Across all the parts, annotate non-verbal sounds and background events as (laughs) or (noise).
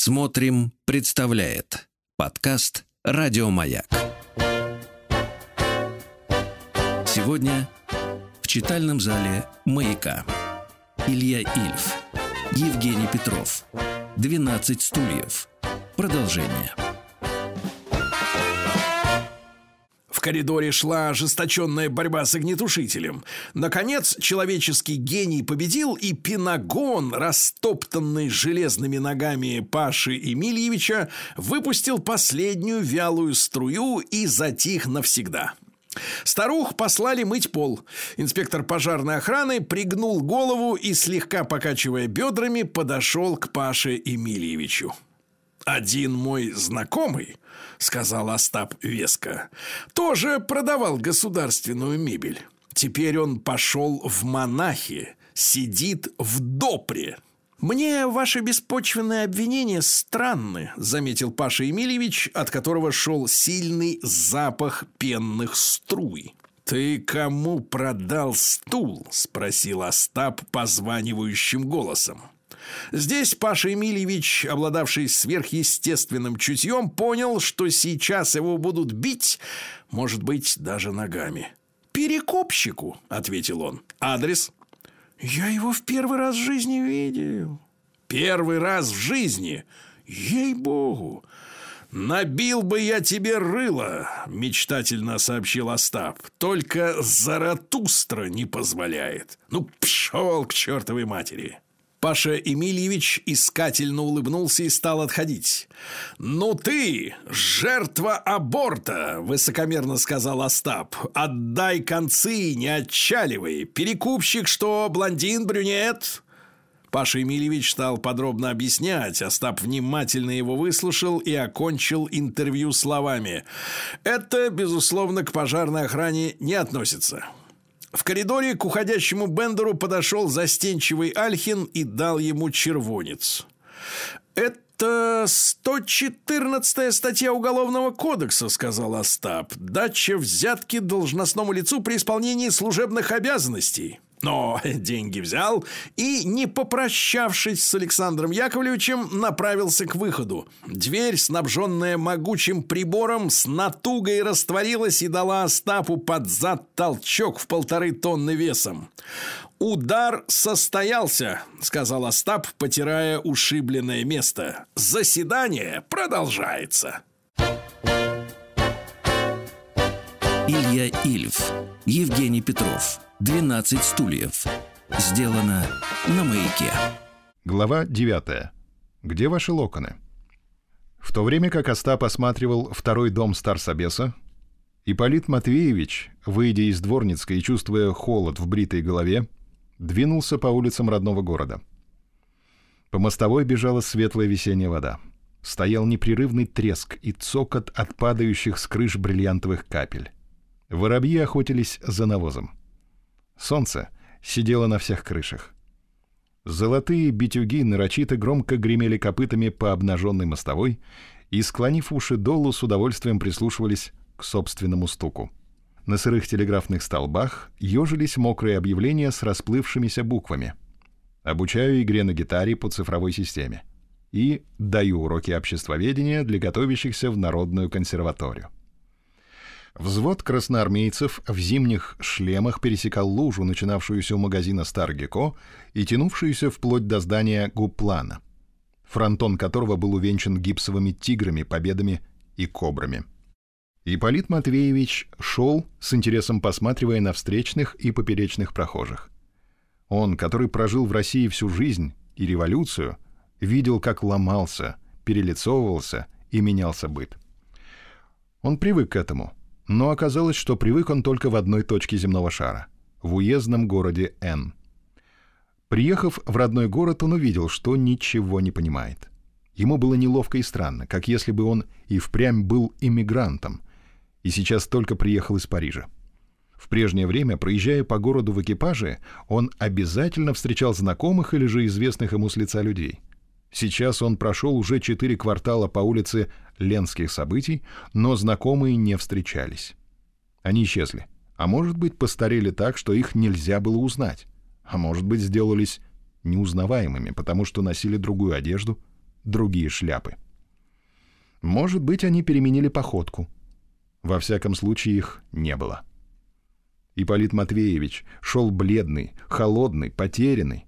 Смотрим, представляет подкаст Радиомаяк. Сегодня в читальном зале «Маяка» Илья Ильф, Евгений Петров, «12 стульев». Продолжение. Коридоре шла ожесточенная борьба с огнетушителем. Наконец, человеческий гений победил, и пинагон, растоптанный железными ногами Паши Емельевича, выпустил последнюю вялую струю и затих навсегда. Старух послали мыть пол. Инспектор пожарной охраны пригнул голову и, слегка покачивая бедрами, подошел к Паше Емельевичу. «Один мой знакомый, — сказал Остап веско, — тоже продавал государственную мебель. Теперь он пошел в монахи, сидит в допре». «Мне ваши беспочвенные обвинения странны», — заметил Паша Емельевич, от которого шел сильный запах пенных струй. «Ты кому продал стул?» — спросил Остап позванивающим голосом. Здесь Паша Емельевич, обладавший сверхъестественным чутьем, понял, что сейчас его будут бить, может быть, даже ногами. «Перекупщику», — ответил он. «Адрес?» «Я его в первый раз в жизни видел». «Первый раз в жизни? Ей-богу!» «Набил бы я тебе рыло», — мечтательно сообщил Остап. «Только Заратустра не позволяет. Ну, пшел к чертовой матери». Паша Емельевич искательно улыбнулся и стал отходить. «Ну ты, жертва аборта!» – высокомерно сказал Остап. «Отдай концы, не отчаливай! Перекупщик что, блондин-брюнет?» Паша Емельевич стал подробно объяснять. Остап внимательно его выслушал и окончил интервью словами. «Это, безусловно, к пожарной охране не относится. В коридоре к уходящему Бендеру подошел застенчивый Альхин и дал ему червонец. «Это 114-я статья Уголовного кодекса», — сказал Остап. «Дача взятки должностному лицу при исполнении служебных обязанностей». Но (laughs) деньги взял и, не попрощавшись с Александром Яковлевичем, направился к выходу. Дверь, снабженная могучим прибором, с натугой растворилась и дала Остапу под зад толчок в полторы тонны весом. «Удар состоялся», — сказал Остап, потирая ушибленное место. «Заседание продолжается». Илья Ильф, Евгений Петров – 12 стульев. Сделано на маяке. Глава 9. Где ваши локоны? В то время как Остап осматривал второй дом Старсобеса, Ипполит Матвеевич, выйдя из Дворницкой и чувствуя холод в бритой голове, двинулся по улицам родного города. По мостовой бежала светлая весенняя вода. Стоял непрерывный треск и цокот от падающих с крыш бриллиантовых капель. Воробьи охотились за навозом. Солнце сидело на всех крышах. Золотые битюги нарочито громко гремели копытами по обнаженной мостовой и, склонив уши долу, с удовольствием прислушивались к собственному стуку. На сырых телеграфных столбах ежились мокрые объявления с расплывшимися буквами. «Обучаю игре на гитаре по цифровой системе» и «Даю уроки обществоведения для готовящихся в Народную консерваторию». Взвод красноармейцев в зимних шлемах пересекал лужу, начинавшуюся у магазина Старгеко и тянувшуюся вплоть до здания Гуплана, фронтон которого был увенчан гипсовыми тиграми, победами и кобрами. Ипполит Матвеевич шел, с интересом посматривая на встречных и поперечных прохожих. Он, который прожил в России всю жизнь и революцию, видел, как ломался, перелицовывался и менялся быт. Он привык к этому — но оказалось, что привык он только в одной точке земного шара — в уездном городе Н. Приехав в родной город, он увидел, что ничего не понимает. Ему было неловко и странно, как если бы он и впрямь был иммигрантом, и сейчас только приехал из Парижа. В прежнее время, проезжая по городу в экипаже, он обязательно встречал знакомых или же известных ему с лица людей — Сейчас он прошел уже четыре квартала по улице Ленских событий, но знакомые не встречались. Они исчезли. А может быть, постарели так, что их нельзя было узнать. А может быть, сделались неузнаваемыми, потому что носили другую одежду, другие шляпы. Может быть, они переменили походку. Во всяком случае, их не было. Ипполит Матвеевич шел бледный, холодный, потерянный.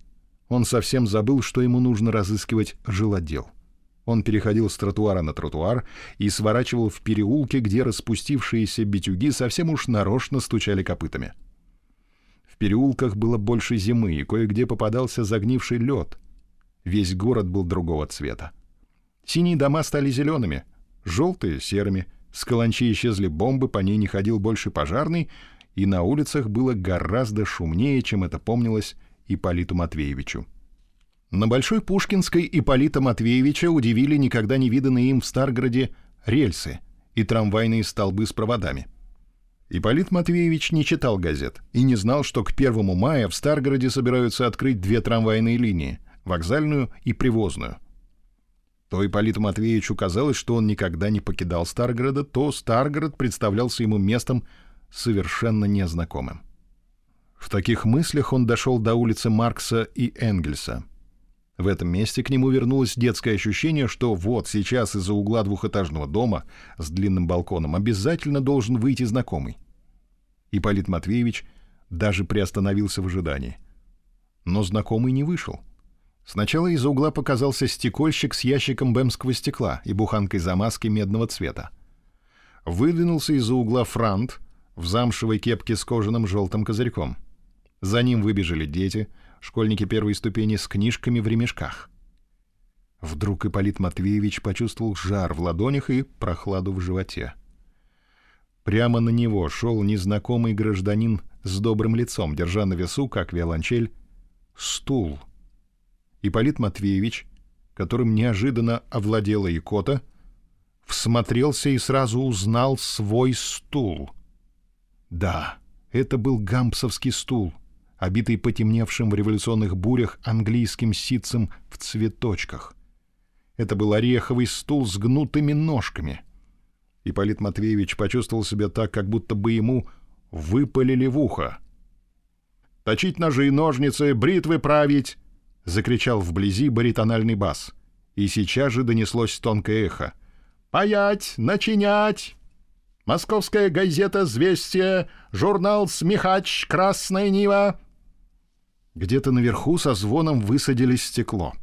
Он совсем забыл, что ему нужно разыскивать жилотдел. Он переходил с тротуара на тротуар и сворачивал в переулке, где распустившиеся битюги совсем уж нарочно стучали копытами. В переулках было больше зимы, и кое-где попадался загнивший лед. Весь город был другого цвета. Синие дома стали зелеными, желтые — серыми, с каланчи исчезли бомбы, по ней не ходил больше пожарный, и на улицах было гораздо шумнее, чем это помнилось Ипполиту Матвеевичу. На Большой Пушкинской Ипполита Матвеевича удивили никогда не виданные им в Старгороде рельсы и трамвайные столбы с проводами. Ипполит Матвеевич не читал газет и не знал, что к 1 мая в Старгороде собираются открыть две трамвайные линии — вокзальную и привозную. То Ипполиту Матвеевичу казалось, что он никогда не покидал Старгорода, то Старгород представлялся ему местом совершенно незнакомым. В таких мыслях он дошел до улицы Маркса и Энгельса — в этом месте к нему вернулось детское ощущение, что вот сейчас из-за угла двухэтажного дома с длинным балконом обязательно должен выйти знакомый. Ипполит Матвеевич даже приостановился в ожидании. Но знакомый не вышел. Сначала из-за угла показался стекольщик с ящиком бемского стекла и буханкой замазки медного цвета. Выдвинулся из-за угла франт в замшевой кепке с кожаным желтым козырьком. За ним выбежали дети — школьники первой ступени с книжками в ремешках. Вдруг Ипполит Матвеевич почувствовал жар в ладонях и прохладу в животе. Прямо на него шел незнакомый гражданин с добрым лицом, держа на весу, как виолончель, стул. Ипполит Матвеевич, которым неожиданно овладела икота, всмотрелся и сразу узнал свой стул. Да, это был гампсовский стул, обитый потемневшим в революционных бурях английским ситцем в цветочках. Это был ореховый стул с гнутыми ножками. Ипполит Матвеевич почувствовал себя так, как будто бы ему выпалили в ухо. «Точить ножи и ножницы, бритвы править!» — закричал вблизи баритональный бас. И сейчас же донеслось тонкое эхо. «Паять! Начинять!» «Московская газета «Звестия», журнал «Смехач», «Красная Нива», где-то наверху со звоном высадились стекло.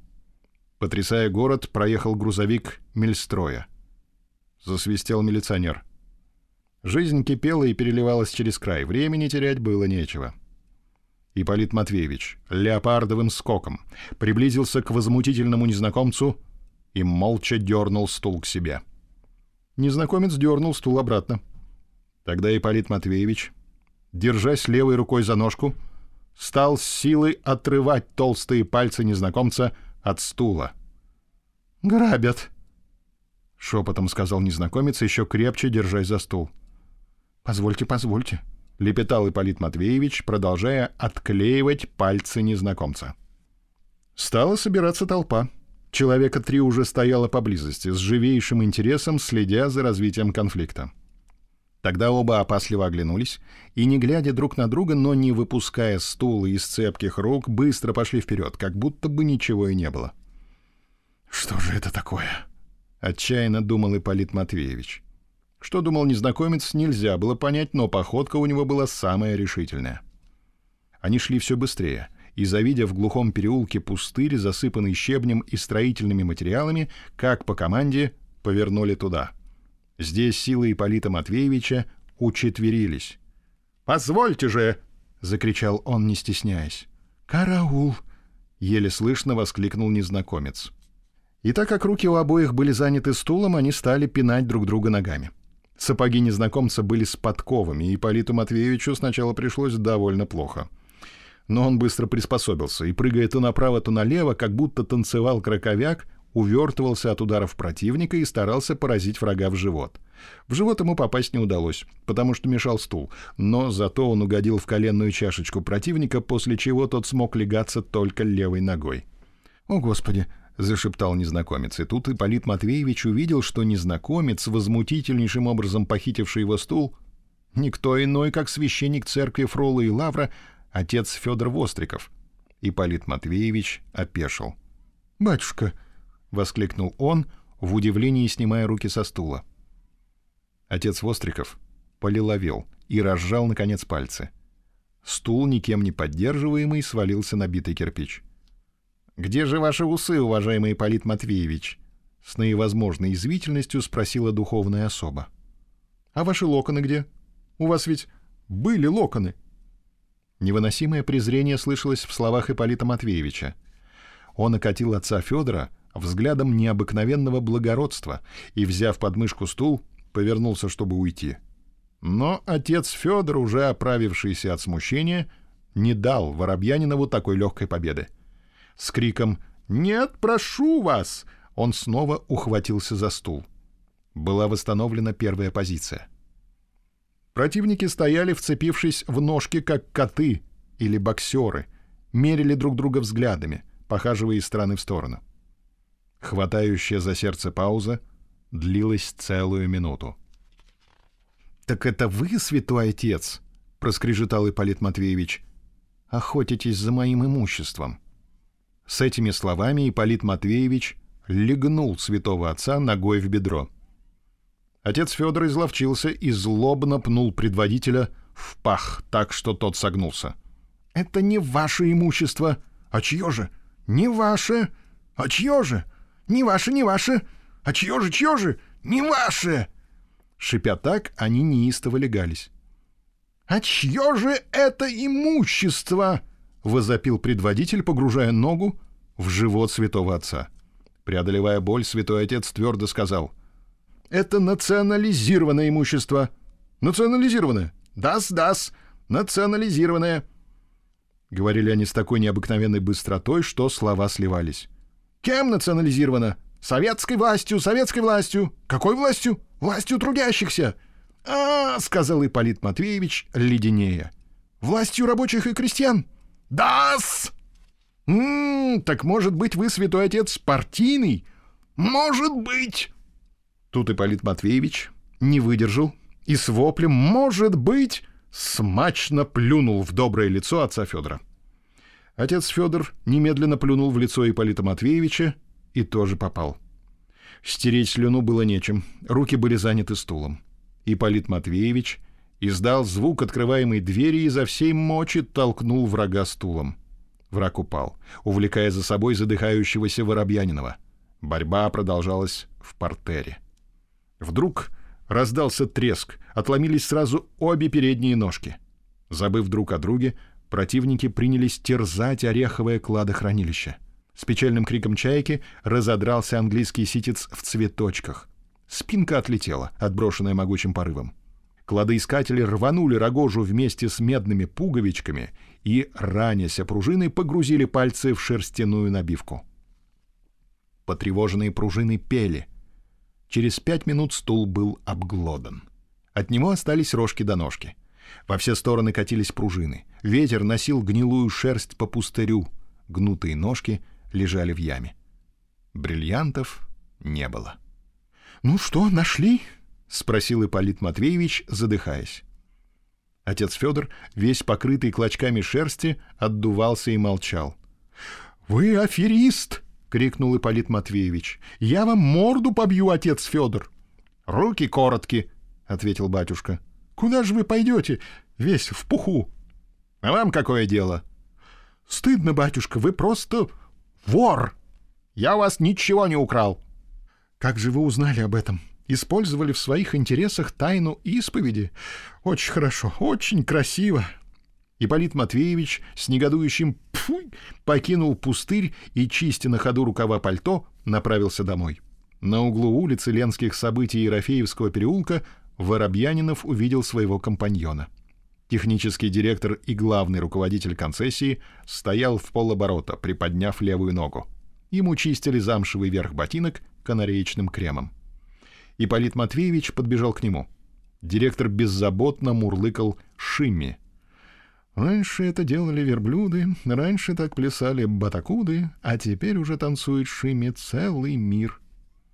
Потрясая город, проехал грузовик Мельстроя. Засвистел милиционер. Жизнь кипела и переливалась через край. Времени терять было нечего. Ипполит Матвеевич леопардовым скоком приблизился к возмутительному незнакомцу и молча дернул стул к себе. Незнакомец дернул стул обратно. Тогда Ипполит Матвеевич, держась левой рукой за ножку, — стал с силой отрывать толстые пальцы незнакомца от стула. «Грабят!» — шепотом сказал незнакомец, еще крепче держась за стул. «Позвольте, позвольте», — лепетал Ипполит Матвеевич, продолжая отклеивать пальцы незнакомца. Стала собираться толпа. Человека три уже стояло поблизости, с живейшим интересом следя за развитием конфликта. Тогда оба опасливо оглянулись и, не глядя друг на друга, но не выпуская стула из цепких рук, быстро пошли вперед, как будто бы ничего и не было. «Что же это такое?» — отчаянно думал Ипполит Матвеевич. Что думал незнакомец, нельзя было понять, но походка у него была самая решительная. Они шли все быстрее, и, завидя в глухом переулке пустырь, засыпанный щебнем и строительными материалами, как по команде повернули туда — Здесь силы Ипполита Матвеевича учетверились. «Позвольте же!» — закричал он, не стесняясь. «Караул!» — еле слышно воскликнул незнакомец. И так как руки у обоих были заняты стулом, они стали пинать друг друга ногами. Сапоги незнакомца были с подковами, и Ипполиту Матвеевичу сначала пришлось довольно плохо. Но он быстро приспособился и, прыгая то направо, то налево, как будто танцевал краковяк, увертывался от ударов противника и старался поразить врага в живот. В живот ему попасть не удалось, потому что мешал стул, но зато он угодил в коленную чашечку противника, после чего тот смог легаться только левой ногой. «О, Господи!» — зашептал незнакомец. И тут Ипполит Матвеевич увидел, что незнакомец, возмутительнейшим образом похитивший его стул, никто иной, как священник церкви Фрола и Лавра, отец Федор Востриков. Ипполит Матвеевич опешил. «Батюшка!» — воскликнул он, в удивлении снимая руки со стула. Отец Востриков полиловел и разжал, наконец, пальцы. Стул, никем не поддерживаемый, свалился на битый кирпич. «Где же ваши усы, уважаемый Ипполит Матвеевич?» С наивозможной извительностью спросила духовная особа. «А ваши локоны где? У вас ведь были локоны!» Невыносимое презрение слышалось в словах Ипполита Матвеевича. Он окатил отца Федора взглядом необыкновенного благородства и, взяв подмышку стул, повернулся, чтобы уйти. Но отец Федор, уже оправившийся от смущения, не дал Воробьянинову такой легкой победы. С криком «Нет, прошу вас!» он снова ухватился за стул. Была восстановлена первая позиция. Противники стояли, вцепившись в ножки, как коты или боксеры, мерили друг друга взглядами, похаживая из стороны в сторону. Хватающая за сердце пауза длилась целую минуту. «Так это вы, святой отец?» — проскрежетал Ипполит Матвеевич. «Охотитесь за моим имуществом». С этими словами Ипполит Матвеевич легнул святого отца ногой в бедро. Отец Федор изловчился и злобно пнул предводителя в пах так, что тот согнулся. «Это не ваше имущество. А чье же? Не ваше. А чье же? Не ваше, не ваше. А чье же, чье же? Не ваше!» Шипя так, они неистово легались. «А чье же это имущество?» — возопил предводитель, погружая ногу в живот святого отца. Преодолевая боль, святой отец твердо сказал. «Это национализированное имущество». «Национализированное?» «Дас, дас, национализированное». Говорили они с такой необыкновенной быстротой, что слова сливались. «Кем национализировано?» «Советской властью, советской властью». «Какой властью?» «Властью трудящихся». «А, — сказал Ипполит Матвеевич, леденея. «Властью рабочих и крестьян». «Да-с!» «М-м, так может быть вы, святой отец, партийный?» «Может быть!» Тут Ипполит Матвеевич не выдержал и с воплем «Может быть!» смачно плюнул в доброе лицо отца Федора. Отец Федор немедленно плюнул в лицо Ипполита Матвеевича и тоже попал. Стереть слюну было нечем, руки были заняты стулом. Ипполит Матвеевич издал звук открываемой двери и за всей мочи толкнул врага стулом. Враг упал, увлекая за собой задыхающегося Воробьянинова. Борьба продолжалась в портере. Вдруг раздался треск, отломились сразу обе передние ножки. Забыв друг о друге, противники принялись терзать ореховое кладохранилище. С печальным криком чайки разодрался английский ситец в цветочках. Спинка отлетела, отброшенная могучим порывом. Кладоискатели рванули рогожу вместе с медными пуговичками и, раняся пружины, погрузили пальцы в шерстяную набивку. Потревоженные пружины пели. Через пять минут стул был обглодан. От него остались рожки до ножки. Во все стороны катились пружины. Ветер носил гнилую шерсть по пустырю. Гнутые ножки лежали в яме. Бриллиантов не было. «Ну что, нашли?» — спросил Ипполит Матвеевич, задыхаясь. Отец Федор, весь покрытый клочками шерсти, отдувался и молчал. «Вы аферист!» — крикнул Ипполит Матвеевич. «Я вам морду побью, отец Федор!» «Руки коротки!» — ответил батюшка. «Куда же вы пойдете? Весь в пуху!» «А вам какое дело?» «Стыдно, батюшка, вы просто вор!» «Я вас ничего не украл!» «Как же вы узнали об этом?» использовали в своих интересах тайну исповеди. Очень хорошо, очень красиво. Ипполит Матвеевич с негодующим «пфуй» покинул пустырь и, чистя на ходу рукава пальто, направился домой. На углу улицы Ленских событий Ерофеевского переулка Воробьянинов увидел своего компаньона. Технический директор и главный руководитель концессии стоял в полоборота, приподняв левую ногу. Ему чистили замшевый верх ботинок канареечным кремом. Ипполит Матвеевич подбежал к нему. Директор беззаботно мурлыкал «Шимми». Раньше это делали верблюды, раньше так плясали батакуды, а теперь уже танцует Шимми целый мир.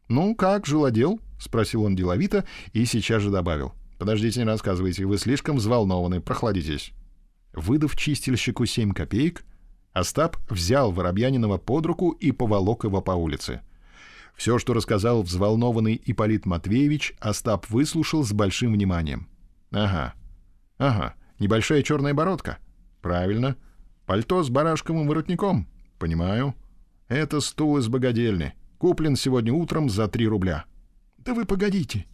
«Ну, как, жилодел?» — спросил он деловито и сейчас же добавил. «Подождите, не рассказывайте, вы слишком взволнованы, прохладитесь». Выдав чистильщику семь копеек, Остап взял Воробьянинова под руку и поволок его по улице — Все, что рассказал взволнованный Ипполит Матвеевич, Остап выслушал с большим вниманием. «Ага, ага, небольшая черная бородка. Правильно. Пальто с барашковым воротником. Понимаю. Это стул из богадельни. Куплен сегодня утром за три рубля». «Да вы погодите».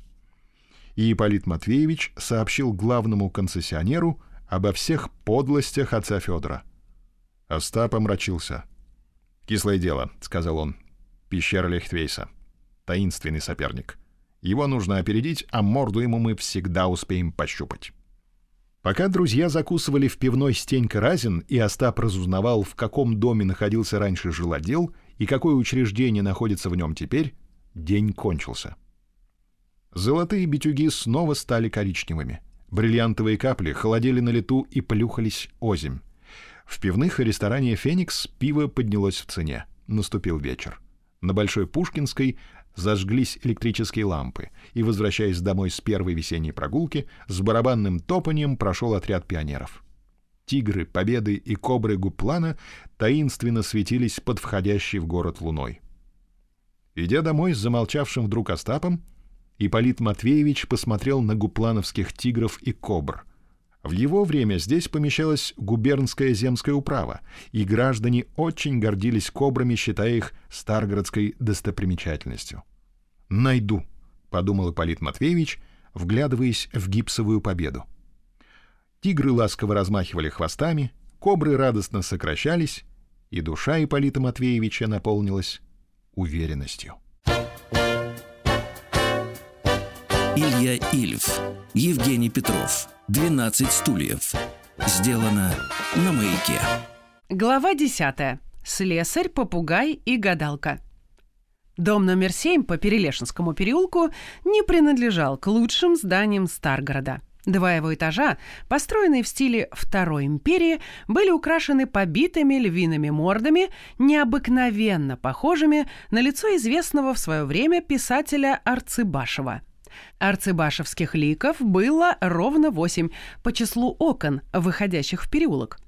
И Ипполит Матвеевич сообщил главному концессионеру обо всех подлостях отца Федора. Остап омрачился. «Кислое дело», — сказал он. «Пещера Лехтвейса. Таинственный соперник. Его нужно опередить, а морду ему мы всегда успеем пощупать». Пока друзья закусывали в пивной Стенька Разин, и Остап разузнавал, в каком доме находился раньше жилодел и какое учреждение находится в нем теперь, день кончился. Золотые битюги снова стали коричневыми. Бриллиантовые капли холодели на лету и плюхались озимь. В пивных и ресторане «Феникс» пиво поднялось в цене. Наступил вечер. На Большой Пушкинской зажглись электрические лампы, и, возвращаясь домой с первой весенней прогулки, с барабанным топанием прошел отряд пионеров. Тигры, победы и кобры гуплана таинственно светились под входящей в город луной. Идя домой с замолчавшим вдруг Остапом, Ипполит Матвеевич посмотрел на гуплановских тигров и кобр — в его время здесь помещалась губернская земская управа, и граждане очень гордились кобрами, считая их старгородской достопримечательностью. «Найду», — подумал Ипполит Матвеевич, вглядываясь в гипсовую победу. Тигры ласково размахивали хвостами, кобры радостно сокращались, и душа Ипполита Матвеевича наполнилась уверенностью. Илья Ильф, Евгений Петров — 12 стульев. Сделано на маяке. Глава 10. Слесарь, попугай и гадалка. Дом номер 7 по Перелешинскому переулку не принадлежал к лучшим зданиям Старгорода. Два его этажа, построенные в стиле Второй империи, были украшены побитыми львиными мордами, необыкновенно похожими на лицо известного в свое время писателя Арцыбашева – Арцебашевских ликов было ровно восемь по числу окон, выходящих в переулок.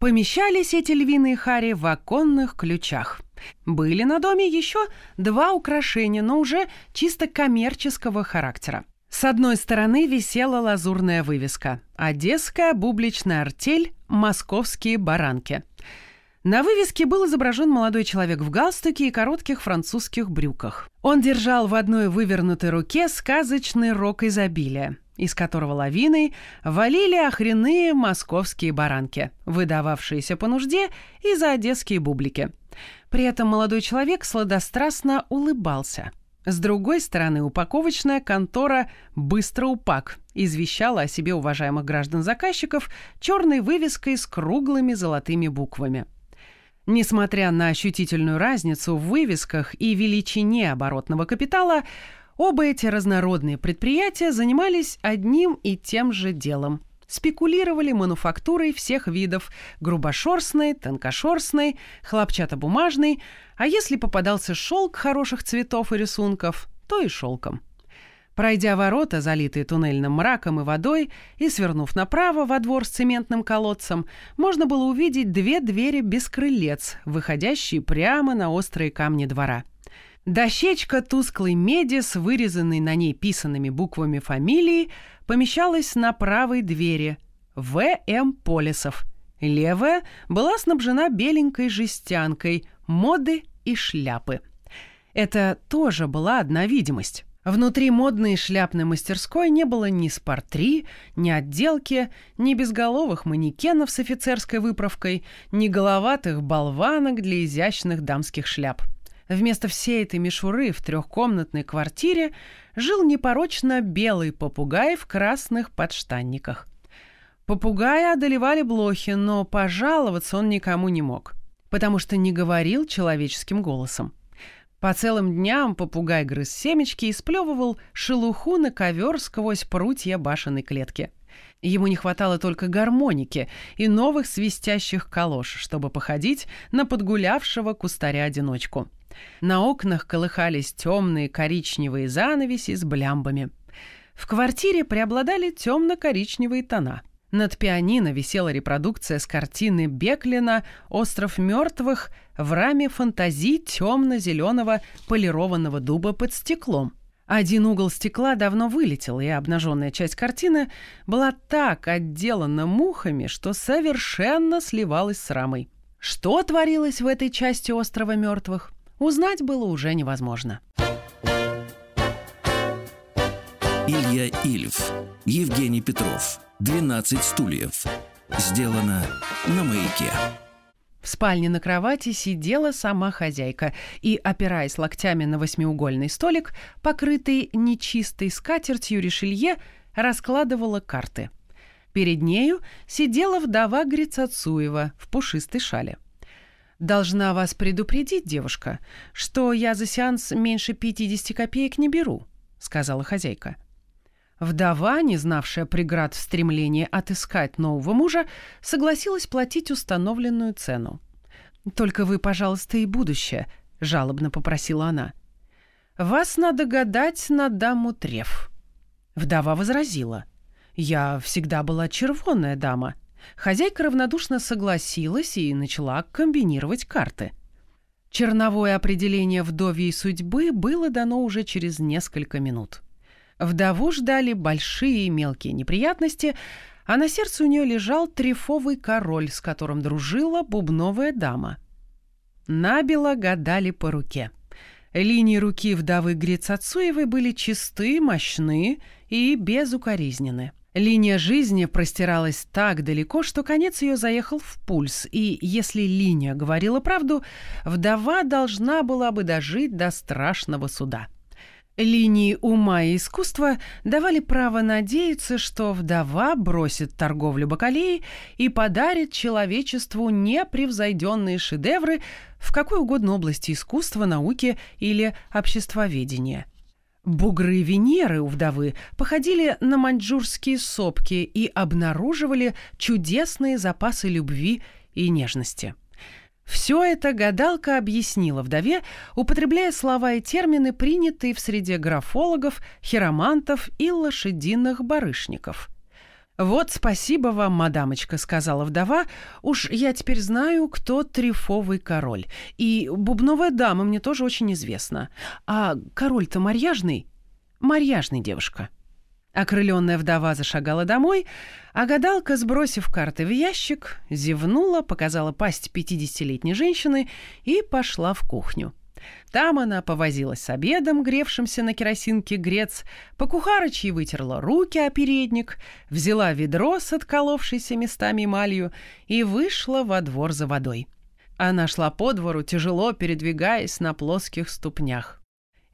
Помещались эти львиные хари в оконных ключах. Были на доме еще два украшения, но уже чисто коммерческого характера. С одной стороны висела лазурная вывеска «Одесская бубличная артель. Московские баранки». На вывеске был изображен молодой человек в галстуке и коротких французских брюках. Он держал в одной вывернутой руке сказочный рог изобилия, из которого лавиной валили охренные московские баранки, выдававшиеся по нужде и за одесские бублики. При этом молодой человек сладострастно улыбался. С другой стороны, упаковочная контора «Быстро упак» извещала о себе уважаемых граждан-заказчиков черной вывеской с круглыми золотыми буквами – Несмотря на ощутительную разницу в вывесках и величине оборотного капитала, оба эти разнородные предприятия занимались одним и тем же делом. Спекулировали мануфактурой всех видов – грубошерстной, тонкошерстной, хлопчатобумажной, а если попадался шелк хороших цветов и рисунков, то и шелком. Пройдя ворота, залитые туннельным мраком и водой, и свернув направо во двор с цементным колодцем, можно было увидеть две двери без крылец, выходящие прямо на острые камни двора. Дощечка тусклой меди с вырезанной на ней писанными буквами фамилии помещалась на правой двери В.М. Полисов. Левая была снабжена беленькой жестянкой, моды и шляпы. Это тоже была одна видимость. Внутри модной шляпной мастерской не было ни спортри, ни отделки, ни безголовых манекенов с офицерской выправкой, ни головатых болванок для изящных дамских шляп. Вместо всей этой мишуры в трехкомнатной квартире жил непорочно белый попугай в красных подштанниках. Попугая одолевали блохи, но пожаловаться он никому не мог, потому что не говорил человеческим голосом. По целым дням попугай грыз семечки и сплевывал шелуху на ковер сквозь прутья башенной клетки. Ему не хватало только гармоники и новых свистящих калош, чтобы походить на подгулявшего кустаря-одиночку. На окнах колыхались темные коричневые занавеси с блямбами. В квартире преобладали темно-коричневые тона. Над пианино висела репродукция с картины Беклина «Остров мертвых» в раме фантазии темно-зеленого полированного дуба под стеклом. Один угол стекла давно вылетел, и обнаженная часть картины была так отделана мухами, что совершенно сливалась с рамой. Что творилось в этой части острова мертвых, узнать было уже невозможно. Илья Ильф, Евгений Петров, 12 стульев. Сделано на маяке. В спальне на кровати сидела сама хозяйка и, опираясь локтями на восьмиугольный столик, покрытый нечистой скатертью решелье, раскладывала карты. Перед нею сидела вдова Грицацуева в пушистой шале. «Должна вас предупредить, девушка, что я за сеанс меньше 50 копеек не беру», — сказала хозяйка. Вдова, не знавшая преград в стремлении отыскать нового мужа, согласилась платить установленную цену. «Только вы, пожалуйста, и будущее», — жалобно попросила она. «Вас надо гадать на даму Треф». Вдова возразила. «Я всегда была червонная дама». Хозяйка равнодушно согласилась и начала комбинировать карты. Черновое определение вдовьей судьбы было дано уже через несколько минут. Вдову ждали большие и мелкие неприятности, а на сердце у нее лежал трефовый король, с которым дружила бубновая дама. Набело гадали по руке. Линии руки вдовы Грицацуевой были чисты, мощны и безукоризнены. Линия жизни простиралась так далеко, что конец ее заехал в пульс, и если линия говорила правду, вдова должна была бы дожить до страшного суда. Линии ума и искусства давали право надеяться, что вдова бросит торговлю бакалеей и подарит человечеству непревзойденные шедевры в какой угодно области искусства, науки или обществоведения. Бугры Венеры у вдовы походили на маньчжурские сопки и обнаруживали чудесные запасы любви и нежности. Все это гадалка объяснила вдове, употребляя слова и термины, принятые в среде графологов, хиромантов и лошадиных барышников. «Вот спасибо вам, мадамочка», — сказала вдова. «Уж я теперь знаю, кто трифовый король. И бубновая дама мне тоже очень известна. А король-то марьяжный?» «Марьяжный, девушка». Окрыленная вдова зашагала домой, а гадалка, сбросив карты в ящик, зевнула, показала пасть пятидесятилетней женщины и пошла в кухню. Там она повозилась с обедом, гревшимся на керосинке грец, по кухарочьи вытерла руки о передник, взяла ведро с отколовшейся местами эмалью и вышла во двор за водой. Она шла по двору, тяжело передвигаясь на плоских ступнях.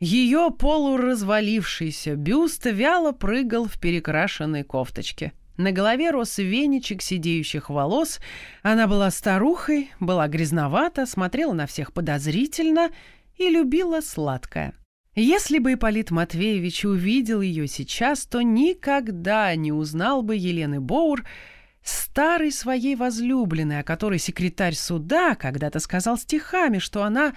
Ее полуразвалившийся бюст вяло прыгал в перекрашенной кофточке. На голове рос веничек сидеющих волос. Она была старухой, была грязновата, смотрела на всех подозрительно и любила сладкое. Если бы Ипполит Матвеевич увидел ее сейчас, то никогда не узнал бы Елены Боур, старой своей возлюбленной, о которой секретарь суда когда-то сказал стихами, что она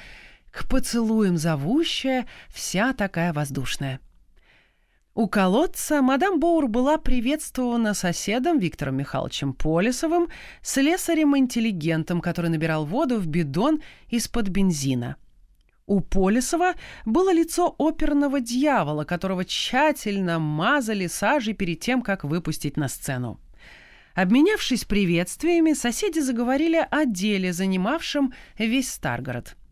к поцелуям зовущая, вся такая воздушная. У колодца мадам Боур была приветствована соседом Виктором Михайловичем Полисовым, слесарем-интеллигентом, который набирал воду в бидон из-под бензина. У Полисова было лицо оперного дьявола, которого тщательно мазали сажей перед тем, как выпустить на сцену. Обменявшись приветствиями, соседи заговорили о деле, занимавшем весь Старгород –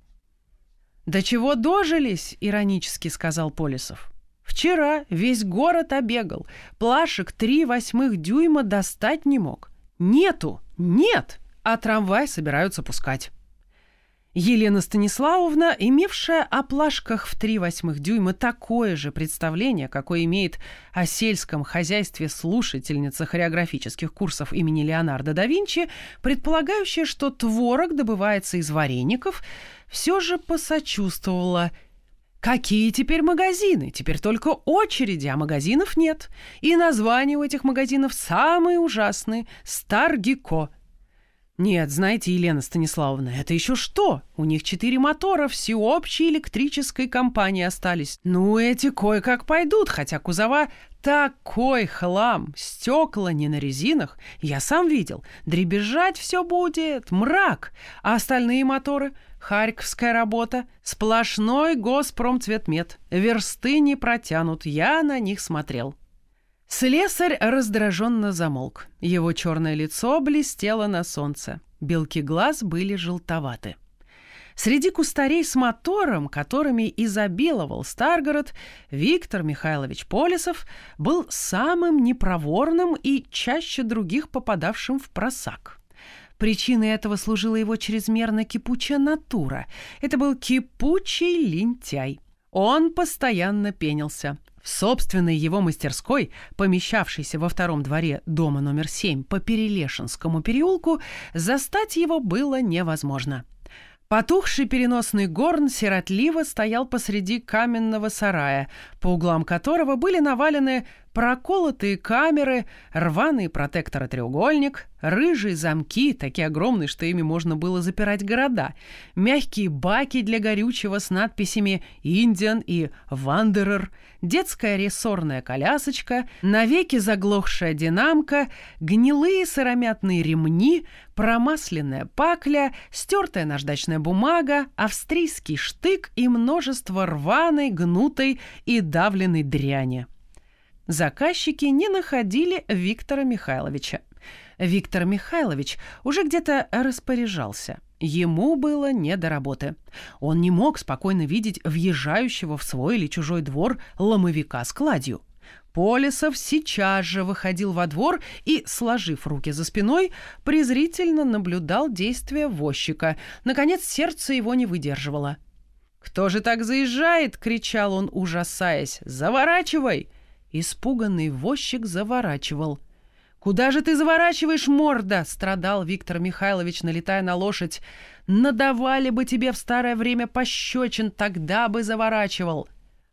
«До чего дожились?» — иронически сказал Полисов. «Вчера весь город обегал. Плашек три восьмых дюйма достать не мог. Нету! Нет! А трамвай собираются пускать». Елена Станиславовна, имевшая о плашках в три восьмых дюйма такое же представление, какое имеет о сельском хозяйстве слушательница хореографических курсов имени Леонардо да Винчи, предполагающая, что творог добывается из вареников, все же посочувствовала. Какие теперь магазины? Теперь только очереди, а магазинов нет. И названия у этих магазинов самые ужасные – Старгико – Нет, знаете, Елена Станиславовна, это еще что? У них четыре мотора всеобщей электрической компании остались. Ну, эти кое-как пойдут, хотя кузова такой хлам, стекла не на резинах. Я сам видел. Дребезжать все будет, мрак. А остальные моторы? Харьковская работа, сплошной госпромцветмет. Версты не протянут, я на них смотрел. Слесарь раздраженно замолк. Его черное лицо блестело на солнце. Белки глаз были желтоваты. Среди кустарей с мотором, которыми изобиловал Старгород, Виктор Михайлович Полисов был самым непроворным и чаще других попадавшим в просак. Причиной этого служила его чрезмерно кипучая натура. Это был кипучий лентяй. Он постоянно пенился. В собственной его мастерской, помещавшейся во втором дворе дома номер 7 по Перелешинскому переулку, застать его было невозможно. Потухший переносный горн сиротливо стоял посреди каменного сарая, по углам которого были навалены проколотые камеры, рваный протекторы-треугольник, рыжие замки, такие огромные, что ими можно было запирать города, мягкие баки для горючего с надписями «Индиан» и «Вандерер», детская рессорная колясочка, навеки заглохшая динамка, гнилые сыромятные ремни, промасленная пакля, стертая наждачная бумага, австрийский штык и множество рваной, гнутой и давленной дряни. Заказчики не находили Виктора Михайловича. Виктор Михайлович уже где-то распоряжался. Ему было не до работы. Он не мог спокойно видеть въезжающего в свой или чужой двор ломовика с кладью. Полисов сейчас же выходил во двор и, сложив руки за спиной, презрительно наблюдал действия возчика. Наконец, сердце его не выдерживало. «Кто же так заезжает?» — кричал он, ужасаясь. «Заворачивай!» Испуганный возчик заворачивал. «Куда же ты заворачиваешь, морда?» — страдал Виктор Михайлович, налетая на лошадь. «Надавали бы тебе в старое время пощечин, тогда бы заворачивал».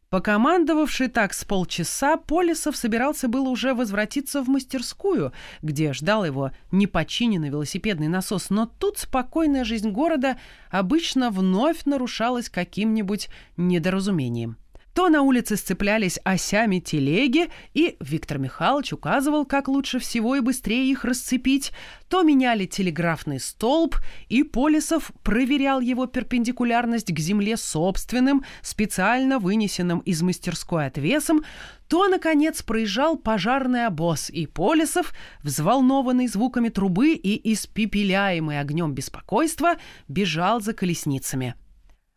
Покомандовавший так с полчаса, Полисов собирался было уже возвратиться в мастерскую, где ждал его непочиненный велосипедный насос, но тут спокойная жизнь города обычно вновь нарушалась каким-нибудь недоразумением. То на улице сцеплялись осями телеги, и Виктор Михайлович указывал, как лучше всего и быстрее их расцепить, то меняли телеграфный столб, и Полисов проверял его перпендикулярность к земле собственным, специально вынесенным из мастерской отвесом, то, наконец, проезжал пожарный обоз, и Полисов, взволнованный звуками трубы и испепеляемый огнем беспокойства, бежал за колесницами.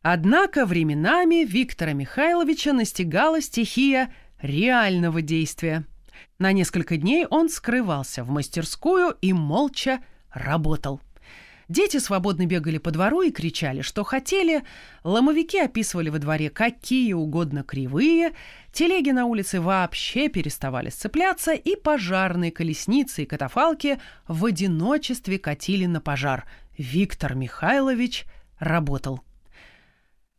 Однако временами Виктора Михайловича настигала стихия реального действия. На несколько дней он скрывался в мастерскую и молча работал. Дети свободно бегали по двору и кричали, что хотели. Ломовики описывали во дворе какие угодно кривые. Телеги на улице вообще переставали сцепляться, и пожарные колесницы и катафалки в одиночестве катили на пожар. Виктор Михайлович работал.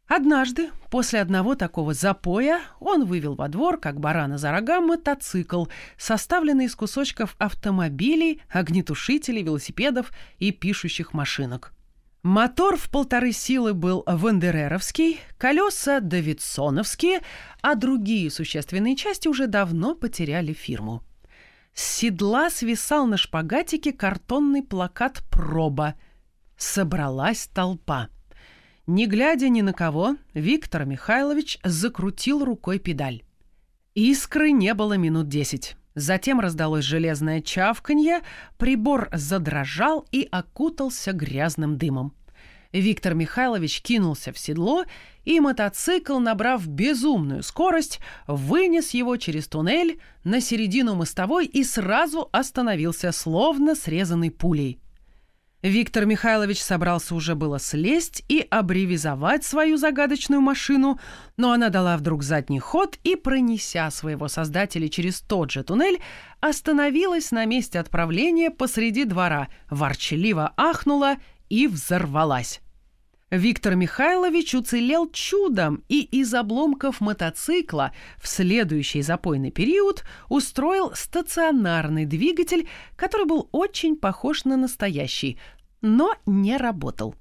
Однажды, после одного такого запоя, он вывел во двор, как барана за рога, мотоцикл, составленный из кусочков автомобилей, огнетушителей, велосипедов и пишущих машинок. Мотор в полторы силы был вандереровский, колеса давидсоновские, а другие существенные части уже давно потеряли фирму. С седла свисал на шпагатике картонный плакат «Проба». Собралась толпа. Не глядя ни на кого, Виктор Михайлович закрутил рукой педаль. Искры не было минут десять. Затем раздалось железное чавканье, прибор задрожал и окутался грязным дымом. Виктор Михайлович кинулся в седло, и мотоцикл, набрав безумную скорость, вынес его через туннель на середину мостовой и сразу остановился, словно срезанный пулей. Виктор Михайлович собрался уже было слезть и абревизовать свою загадочную машину, но она дала вдруг задний ход и, пронеся своего создателя через тот же туннель, остановилась на месте отправления посреди двора, ворчаливо ахнула и взорвалась. Виктор Михайлович уцелел чудом и из обломков мотоцикла в следующий запойный период устроил стационарный двигатель, который был очень похож на настоящий, но не работал.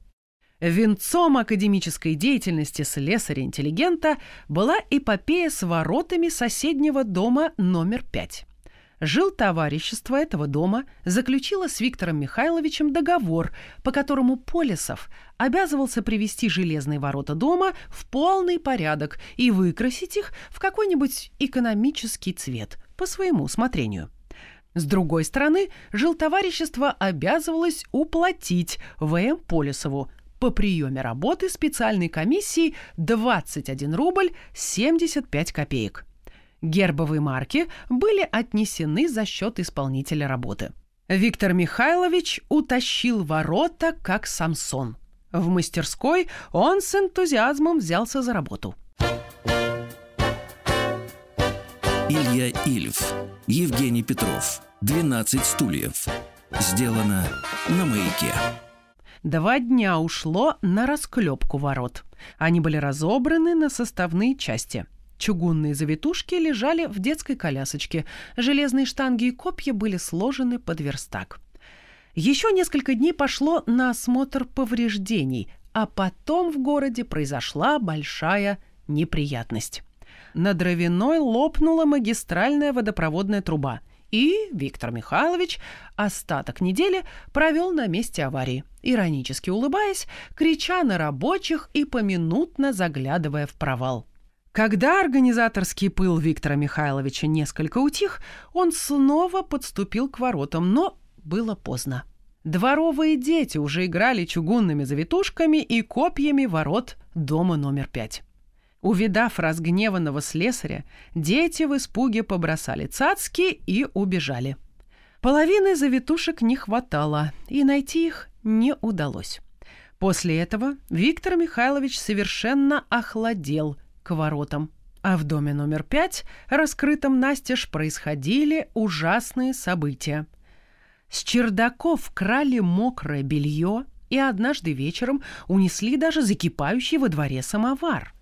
Венцом академической деятельности слесаря-интеллигента была эпопея с воротами соседнего дома номер пять. Жил товарищество этого дома заключило с Виктором Михайловичем договор, по которому Полисов обязывался привести железные ворота дома в полный порядок и выкрасить их в какой-нибудь экономический цвет по своему усмотрению. С другой стороны, жилтоварищество обязывалось уплатить В.М. Полисову по приеме работы специальной комиссии 21 рубль 75 копеек. Гербовые марки были отнесены за счет исполнителя работы. Виктор Михайлович утащил ворота, как Самсон. В мастерской он с энтузиазмом взялся за работу. Илья Ильф, Евгений Петров, 12 стульев. Сделано на маяке. Два дня ушло на расклепку ворот. Они были разобраны на составные части. Чугунные завитушки лежали в детской колясочке. Железные штанги и копья были сложены под верстак. Еще несколько дней пошло на осмотр повреждений, а потом в городе произошла большая неприятность. На Дровяной лопнула магистральная водопроводная труба – и Виктор Михайлович остаток недели провел на месте аварии, иронически улыбаясь, крича на рабочих и поминутно заглядывая в провал. Когда организаторский пыл Виктора Михайловича несколько утих, он снова подступил к воротам, но было поздно. Дворовые дети уже играли чугунными завитушками и копьями ворот дома номер пять. Увидав разгневанного слесаря, дети в испуге побросали цацки и убежали. Половины завитушек не хватало, и найти их не удалось. После этого Виктор Михайлович совершенно охладел к воротам. А в доме номер пять, раскрытом настежь, происходили ужасные события. С чердаков крали мокрое белье и однажды вечером унесли даже закипающий во дворе самовар.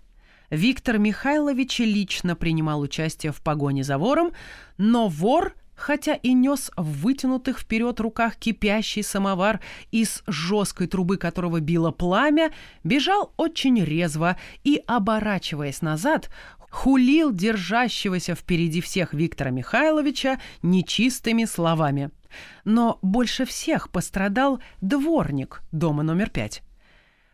Виктор Михайлович лично принимал участие в погоне за вором, но вор, хотя и нес в вытянутых вперед руках кипящий самовар, из жесткой трубы которого било пламя, бежал очень резво и, оборачиваясь назад, хулил держащегося впереди всех Виктора Михайловича нечистыми словами. Но больше всех пострадал дворник дома номер пять.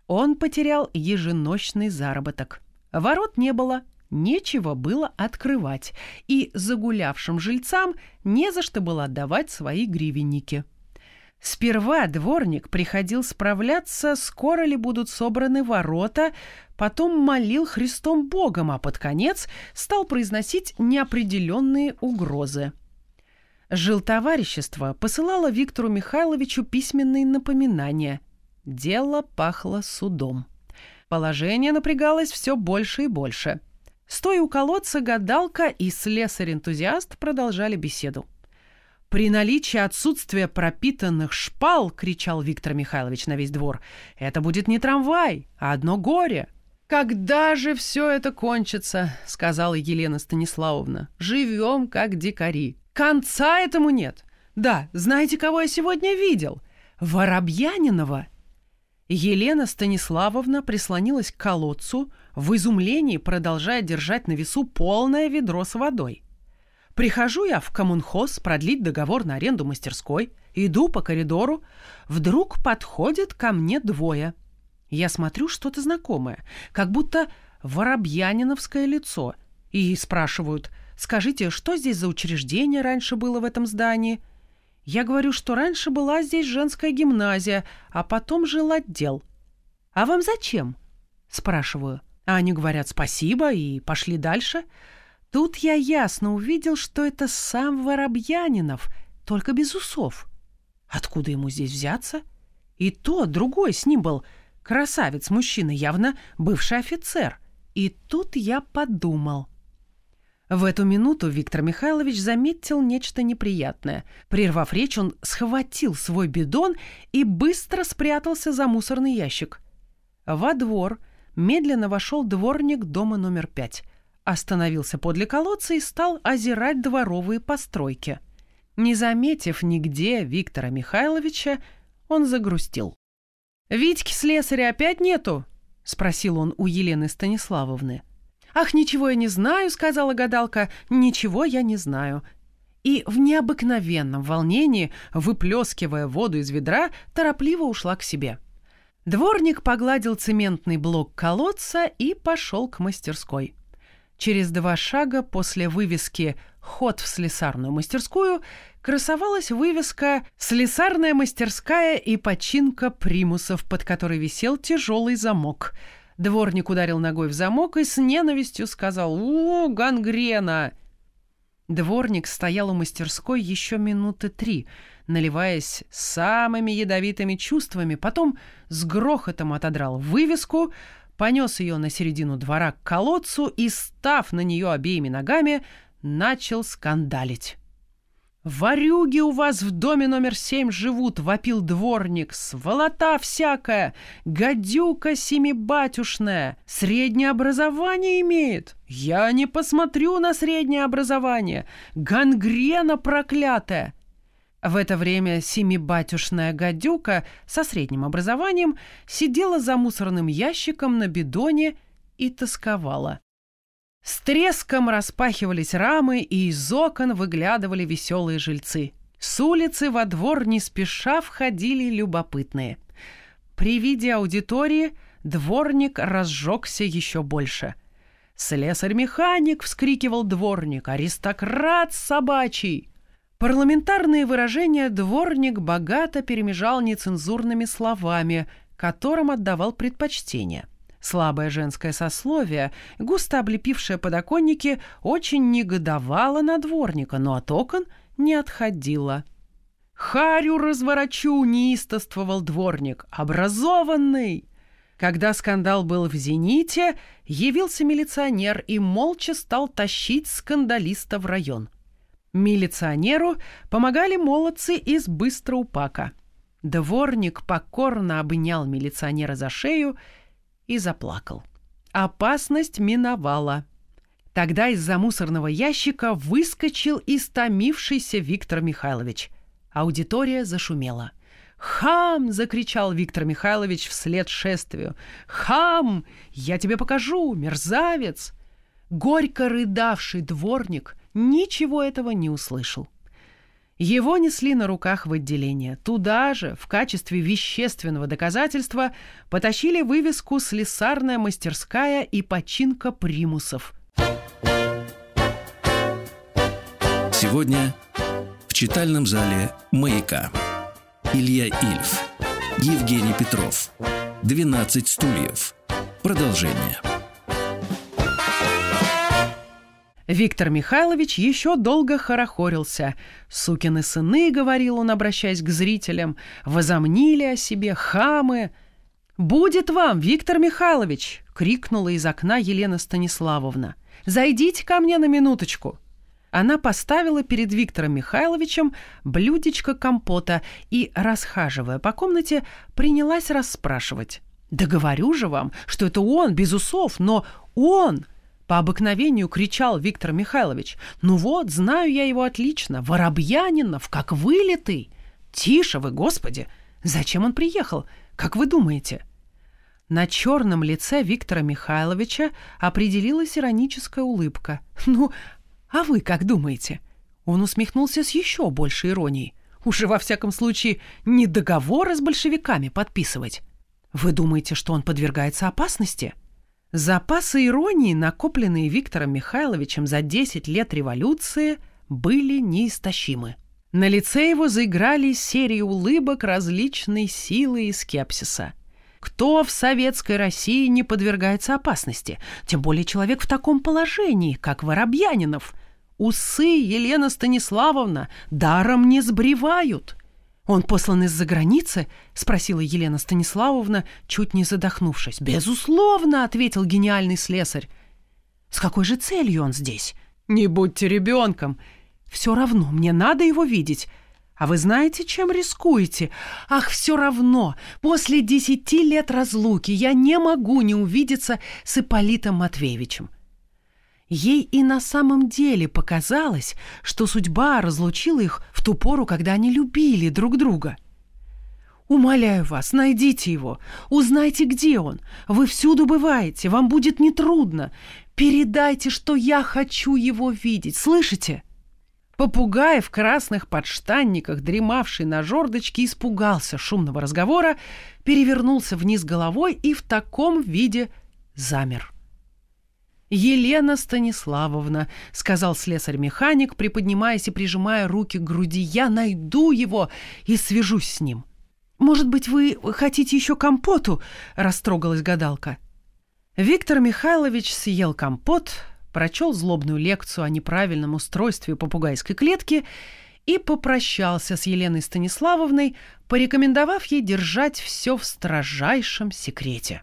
Он потерял еженочный заработок – Ворот не было, нечего было открывать, и загулявшим жильцам не за что было отдавать свои гривенники. Сперва дворник приходил справляться, скоро ли будут собраны ворота, потом молил Христом Богом, а под конец стал произносить неопределенные угрозы. Жилтоварищество посылало Виктору Михайловичу письменные напоминания. Дело пахло судом. Положение напрягалось все больше и больше. Стоя у колодца, гадалка и слесарь-энтузиаст продолжали беседу. «При наличии отсутствия пропитанных шпал, — кричал Виктор Михайлович на весь двор, — это будет не трамвай, а одно горе. «Когда же все это кончится?» — сказала Елена Станиславовна. «Живем, как дикари. Конца этому нет. Да, знаете, кого я сегодня видел? Воробьянинова Елена Станиславовна прислонилась к колодцу, в изумлении продолжая держать на весу полное ведро с водой. Прихожу я в коммунхоз продлить договор на аренду мастерской, иду по коридору, вдруг подходят ко мне двое. Я смотрю что-то знакомое, как будто воробьяниновское лицо, и спрашивают, скажите, что здесь за учреждение раньше было в этом здании – я говорю, что раньше была здесь женская гимназия, а потом жил отдел. «А вам зачем?» – спрашиваю. А они говорят «спасибо» и пошли дальше. Тут я ясно увидел, что это сам Воробьянинов, только без усов. Откуда ему здесь взяться? И то другой с ним был красавец-мужчина, явно бывший офицер. И тут я подумал – в эту минуту Виктор Михайлович заметил нечто неприятное. Прервав речь, он схватил свой бидон и быстро спрятался за мусорный ящик. Во двор медленно вошел дворник дома номер пять. Остановился подле колодца и стал озирать дворовые постройки. Не заметив нигде Виктора Михайловича, он загрустил. «Витьки слесаря опять нету?» — спросил он у Елены Станиславовны. «Ах, ничего я не знаю», — сказала гадалка, — «ничего я не знаю». И в необыкновенном волнении, выплескивая воду из ведра, торопливо ушла к себе. Дворник погладил цементный блок колодца и пошел к мастерской. Через два шага после вывески «Ход в слесарную мастерскую» красовалась вывеска «Слесарная мастерская и починка примусов», под которой висел тяжелый замок. Дворник ударил ногой в замок и с ненавистью сказал «О, гангрена!». Дворник стоял у мастерской еще минуты три, наливаясь самыми ядовитыми чувствами, потом с грохотом отодрал вывеску, понес ее на середину двора к колодцу и, став на нее обеими ногами, начал скандалить. «Ворюги у вас в доме номер семь живут!» — вопил дворник. «Сволота всякая! Гадюка семибатюшная! Среднее образование имеет! Я не посмотрю на среднее образование! Гангрена проклятая!» В это время семибатюшная гадюка со средним образованием сидела за мусорным ящиком на бидоне и тосковала. С треском распахивались рамы, и из окон выглядывали веселые жильцы. С улицы во двор не спеша входили любопытные. При виде аудитории дворник разжегся еще больше. «Слесарь-механик!» — вскрикивал дворник. «Аристократ собачий!» Парламентарные выражения дворник богато перемежал нецензурными словами, которым отдавал предпочтение. Слабое женское сословие, густо облепившее подоконники, очень негодовало на дворника, но от окон не отходило. «Харю разворочу!» — неистовствовал дворник. «Образованный!» Когда скандал был в «Зените», явился милиционер и молча стал тащить скандалиста в район. Милиционеру помогали молодцы из Быстроупака. Дворник покорно обнял милиционера за шею и заплакал. Опасность миновала. Тогда из-за мусорного ящика выскочил истомившийся Виктор Михайлович. Аудитория зашумела. «Хам!» — закричал Виктор Михайлович вслед шествию. «Хам! Я тебе покажу, мерзавец!» Горько рыдавший дворник ничего этого не услышал. Его несли на руках в отделение. Туда же, в качестве вещественного доказательства, потащили вывеску «Слесарная мастерская и починка примусов». Сегодня в читальном зале «Маяка». Илья Ильф, Евгений Петров, «12 стульев». Продолжение. Виктор Михайлович еще долго хорохорился. «Сукины сыны», — говорил он, обращаясь к зрителям, — «возомнили о себе хамы». «Будет вам, Виктор Михайлович!» — крикнула из окна Елена Станиславовна. «Зайдите ко мне на минуточку!» Она поставила перед Виктором Михайловичем блюдечко компота и, расхаживая по комнате, принялась расспрашивать. «Да говорю же вам, что это он, без усов, но он!» По обыкновению кричал Виктор Михайлович. «Ну вот, знаю я его отлично. Воробьянинов, как вылитый!» «Тише вы, господи! Зачем он приехал? Как вы думаете?» На черном лице Виктора Михайловича определилась ироническая улыбка. «Ну, а вы как думаете?» Он усмехнулся с еще большей иронией. «Уже, во всяком случае, не договоры с большевиками подписывать. Вы думаете, что он подвергается опасности?» Запасы иронии, накопленные Виктором Михайловичем за 10 лет революции, были неистощимы. На лице его заиграли серии улыбок различной силы и скепсиса. Кто в советской России не подвергается опасности? Тем более человек в таком положении, как Воробьянинов. Усы Елена Станиславовна даром не сбривают. «Он послан из-за границы?» — спросила Елена Станиславовна, чуть не задохнувшись. «Безусловно!» — ответил гениальный слесарь. «С какой же целью он здесь?» «Не будьте ребенком! Все равно, мне надо его видеть. А вы знаете, чем рискуете? Ах, все равно! После десяти лет разлуки я не могу не увидеться с Ипполитом Матвеевичем. Ей и на самом деле показалось, что судьба разлучила их в ту пору, когда они любили друг друга. Умоляю вас, найдите его, узнайте, где он. Вы всюду бываете, вам будет нетрудно. Передайте, что я хочу его видеть, слышите?» Попугай в красных подштанниках, дремавший на жердочке, испугался шумного разговора, перевернулся вниз головой и в таком виде замер. «Елена Станиславовна», — сказал слесарь-механик, приподнимаясь и прижимая руки к груди, — «я найду его и свяжусь с ним». «Может быть, вы хотите еще компоту?» — растрогалась гадалка. Виктор Михайлович съел компот, прочел злобную лекцию о неправильном устройстве попугайской клетки и попрощался с Еленой Станиславовной, порекомендовав ей держать все в строжайшем секрете.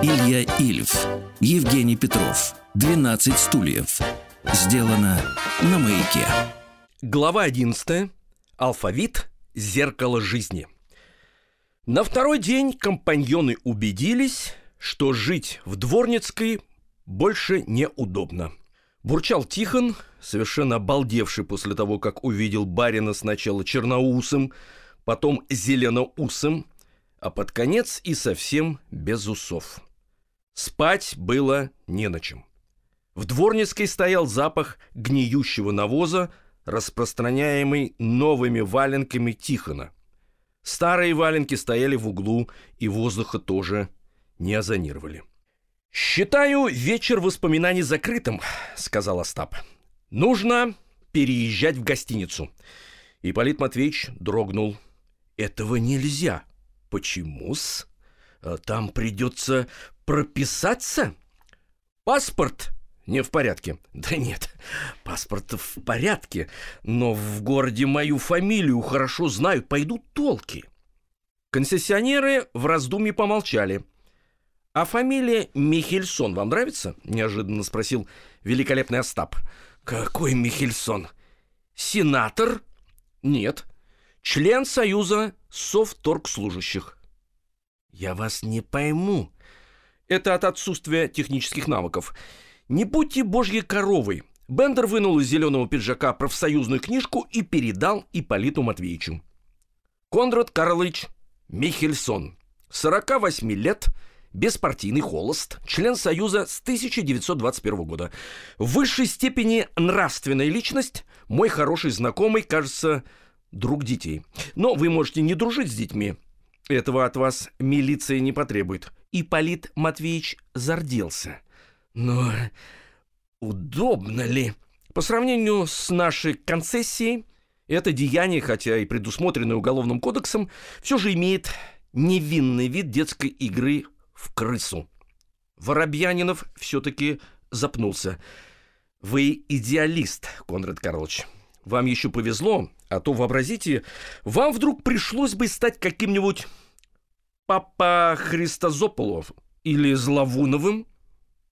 Илья Ильф, Евгений Петров, 12 стульев. Сделано на маяке. Глава 11. Алфавит. Зеркало жизни. На второй день компаньоны убедились, что жить в Дворницкой больше неудобно. Бурчал Тихон, совершенно обалдевший после того, как увидел барина сначала черноусым, потом зеленоусым, а под конец и совсем без усов. Спать было не на чем. В Дворницкой стоял запах гниющего навоза, распространяемый новыми валенками Тихона. Старые валенки стояли в углу, и воздуха тоже не озонировали. «Считаю вечер воспоминаний закрытым», — сказал Остап. «Нужно переезжать в гостиницу». Ипполит Матвеевич дрогнул. «Этого нельзя». «Почему-с? Там придется прописаться? Паспорт не в порядке. Да нет, паспорт в порядке, но в городе мою фамилию хорошо знают, пойдут толки. Концессионеры в раздумье помолчали – «А фамилия Михельсон вам нравится?» – неожиданно спросил великолепный Остап. «Какой Михельсон? Сенатор?» «Нет. Член Союза совторгслужащих». «Я вас не пойму». Это от отсутствия технических навыков. «Не будьте божьей коровой». Бендер вынул из зеленого пиджака профсоюзную книжку и передал Ипполиту Матвеевичу. Конрад Карлович Михельсон, 48 лет – беспартийный холост, член Союза с 1921 года. В высшей степени нравственная личность, мой хороший знакомый, кажется, друг детей. Но вы можете не дружить с детьми. Этого от вас милиция не потребует. И Полит Матвеевич зарделся. Но удобно ли? По сравнению с нашей концессией, это деяние, хотя и предусмотренное Уголовным кодексом, все же имеет невинный вид детской игры в крысу. Воробьянинов все-таки запнулся. «Вы идеалист, Конрад Карлович. Вам еще повезло, а то, вообразите, вам вдруг пришлось бы стать каким-нибудь Папа Христозополов или Зловуновым».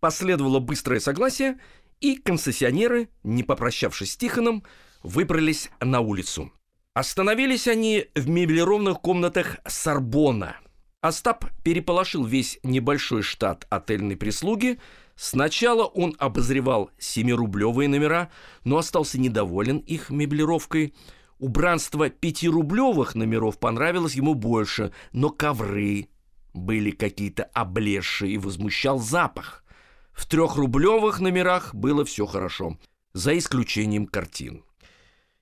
Последовало быстрое согласие, и концессионеры, не попрощавшись с Тихоном, выбрались на улицу. Остановились они в меблированных комнатах Сорбона – Остап переполошил весь небольшой штат отельной прислуги. Сначала он обозревал семирублевые номера, но остался недоволен их меблировкой. Убранство пятирублевых номеров понравилось ему больше, но ковры были какие-то облезшие и возмущал запах. В трехрублевых номерах было все хорошо, за исключением картин.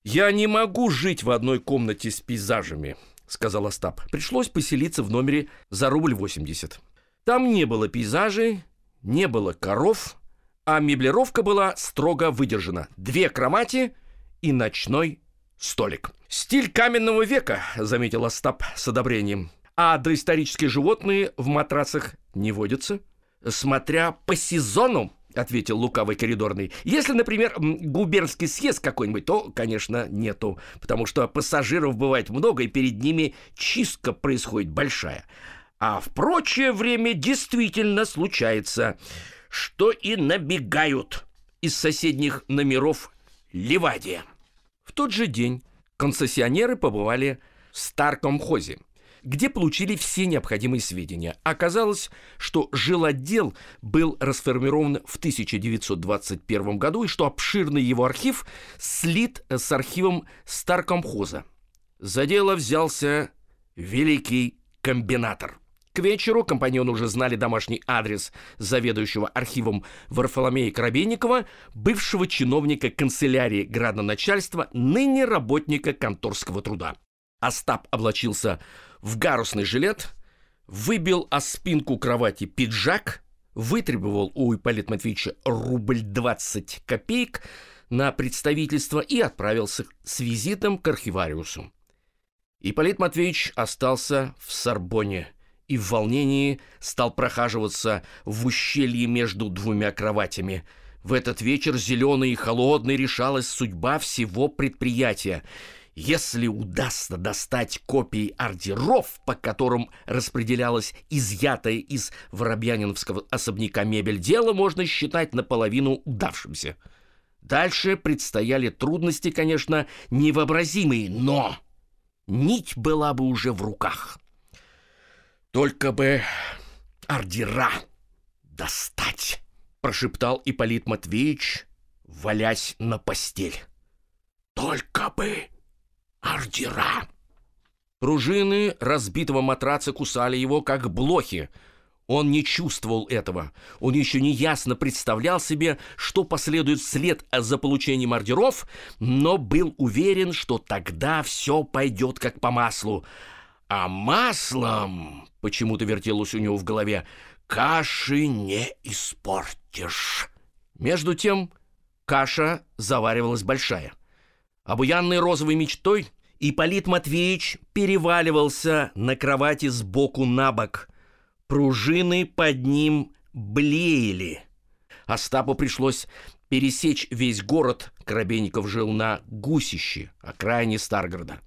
«Я не могу жить в одной комнате с пейзажами», — сказал Остап. «Пришлось поселиться в номере за рубль восемьдесят. Там не было пейзажей, не было коров, а меблировка была строго выдержана. Две кровати и ночной столик. «Стиль каменного века», — заметил Остап с одобрением. «А доисторические животные в матрасах не водятся?» «Смотря по сезону», — ответил лукавый коридорный. «Если, например, губернский съезд какой-нибудь, то, конечно, нету, потому что пассажиров бывает много, и перед ними чистка происходит большая. А в прочее время действительно случается, что и набегают из соседних номеров Ливадия». В тот же день концессионеры побывали в Старкомхозе – где получили все необходимые сведения. Оказалось, что жилотдел был расформирован в 1921 году и что обширный его архив слит с архивом Старкомхоза. За дело взялся великий комбинатор. К вечеру компаньоны уже знали домашний адрес заведующего архивом Варфоломея Коробейникова, бывшего чиновника канцелярии градоначальства, ныне работника конторского труда. Остап облачился в гарусный жилет, выбил о спинку кровати пиджак, вытребовал у Ипполита Матвеевича рубль 20 копеек на представительство и отправился с визитом к архивариусу. Ипполит Матвеевич остался в Сорбоне и в волнении стал прохаживаться в ущелье между двумя кроватями. В этот вечер зеленый и холодный решалась судьба всего предприятия. Если удастся достать копии ордеров, по которым распределялась изъятая из Воробьяниновского особняка мебель, дело можно считать наполовину удавшимся. Дальше предстояли трудности, конечно, невообразимые, но нить была бы уже в руках. Только бы ордера достать, прошептал Ипполит Матвеевич, валясь на постель. Только бы ордера. Пружины разбитого матраца кусали его, как блохи. Он не чувствовал этого. Он еще не ясно представлял себе, что последует вслед за получением ордеров, но был уверен, что тогда все пойдет как по маслу. А маслом, почему-то вертелось у него в голове, каши не испортишь. Между тем каша заваривалась большая. Обуянный розовой мечтой, Ипполит Матвеевич переваливался на кровати сбоку на бок – Пружины под ним блеяли. Остапу пришлось пересечь весь город. Коробейников жил на Гусище, окраине Старгорода.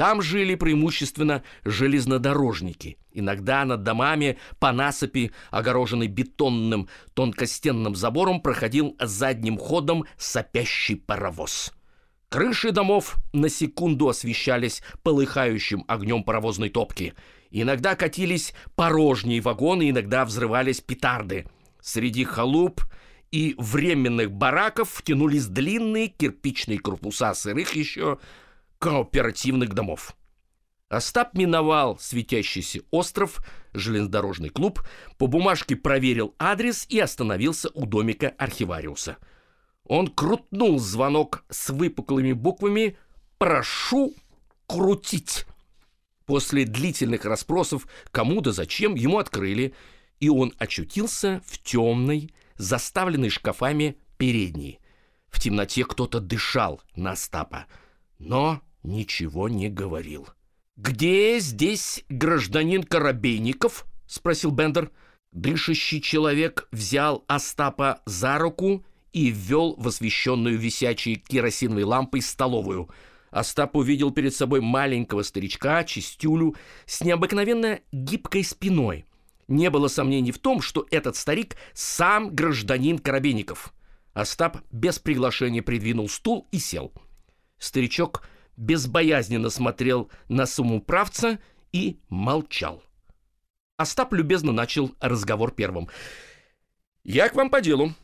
Там жили преимущественно железнодорожники. Иногда над домами по насыпи, огороженной бетонным тонкостенным забором, проходил задним ходом сопящий паровоз. Крыши домов на секунду освещались полыхающим огнем паровозной топки – Иногда катились порожние вагоны, иногда взрывались петарды. Среди халуп и временных бараков втянулись длинные кирпичные корпуса сырых еще кооперативных домов. Остап миновал светящийся остров, железнодорожный клуб, по бумажке проверил адрес и остановился у домика архивариуса. Он крутнул звонок с выпуклыми буквами «Прошу крутить». После длительных расспросов, кому да зачем, ему открыли, и он очутился в темной, заставленной шкафами передней. В темноте кто-то дышал на Остапа, но ничего не говорил. «Где здесь гражданин Коробейников?» — спросил Бендер. Дышащий человек взял Остапа за руку и ввел в освещенную висячей керосиновой лампой столовую — Остап увидел перед собой маленького старичка, чистюлю, с необыкновенно гибкой спиной. Не было сомнений в том, что этот старик сам гражданин Коробейников. Остап без приглашения придвинул стул и сел. Старичок безбоязненно смотрел на самоуправца и молчал. Остап любезно начал разговор первым. «Я к вам по делу.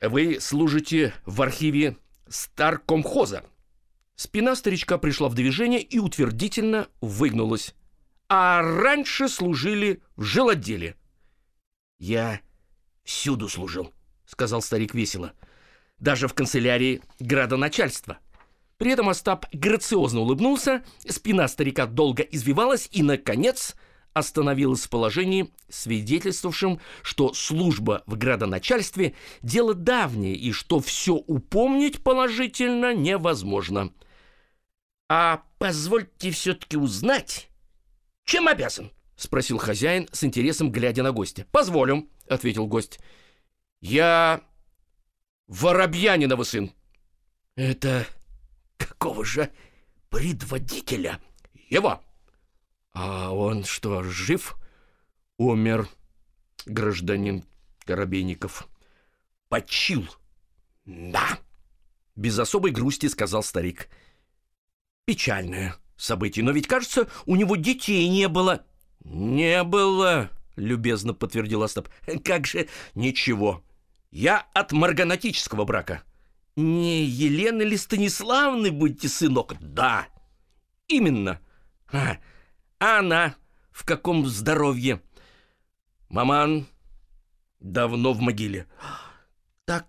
Вы служите в архиве Старкомхоза. Спина старичка пришла в движение и утвердительно выгнулась. А раньше служили в жилотделе. «Я всюду служил», — сказал старик весело. «Даже в канцелярии градоначальства». При этом Остап грациозно улыбнулся, спина старика долго извивалась и, наконец, остановилась в положении, свидетельствовавшем, что служба в градоначальстве – дело давнее и что все упомнить положительно невозможно – «А позвольте все-таки узнать, чем обязан?» — спросил хозяин с интересом, глядя на гостя. «Позволю», — ответил гость. «Я Воробьянинова сын». «Это какого же предводителя?» «Его». «А он что, жив?» «Умер гражданин Коробейников». «Почил?» «Да», — без особой грусти сказал старик. Печальное событие, но ведь, кажется, у него детей не было. Не было, любезно подтвердил Остап. Как же ничего. Я от марганатического брака. Не Елены ли Станиславны будете сынок? Да. Именно. А, а она в каком здоровье? Маман давно в могиле. Так,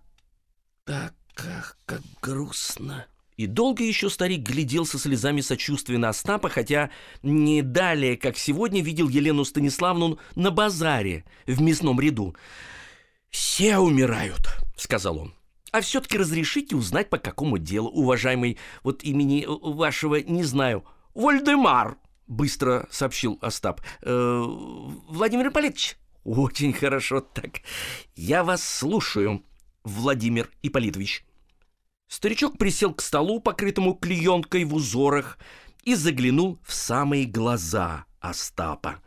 так, как, как грустно. И долго еще старик глядел со слезами сочувствия на Остапа, хотя не далее, как сегодня, видел Елену Станиславну на базаре в мясном ряду. «Все умирают», — сказал он. «А все-таки разрешите узнать, по какому делу, уважаемый, вот имени вашего не знаю, Вольдемар», — быстро сообщил Остап. «Э, «Владимир Ипполитович?» «Очень хорошо так. Я вас слушаю, Владимир Ипполитович». Старичок присел к столу, покрытому клеенкой в узорах, и заглянул в самые глаза Остапа.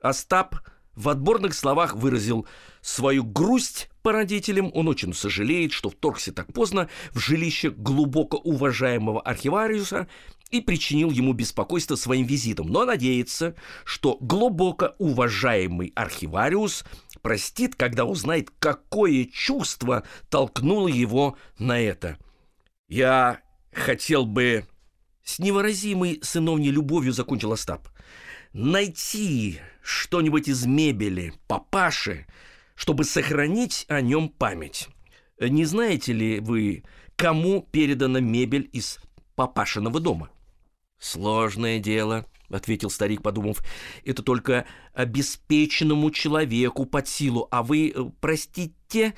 Остап в отборных словах выразил свою грусть по родителям. Он очень сожалеет, что вторгся так поздно в жилище глубоко уважаемого архивариуса и причинил ему беспокойство своим визитом, но надеется, что глубоко уважаемый архивариус простит, когда узнает, какое чувство толкнуло его на это – я хотел бы с невыразимой сыновней любовью закончил Остап. Найти что-нибудь из мебели папаши, чтобы сохранить о нем память. Не знаете ли вы, кому передана мебель из папашиного дома? Сложное дело, ответил старик, подумав. Это только обеспеченному человеку под силу. А вы, э, простите,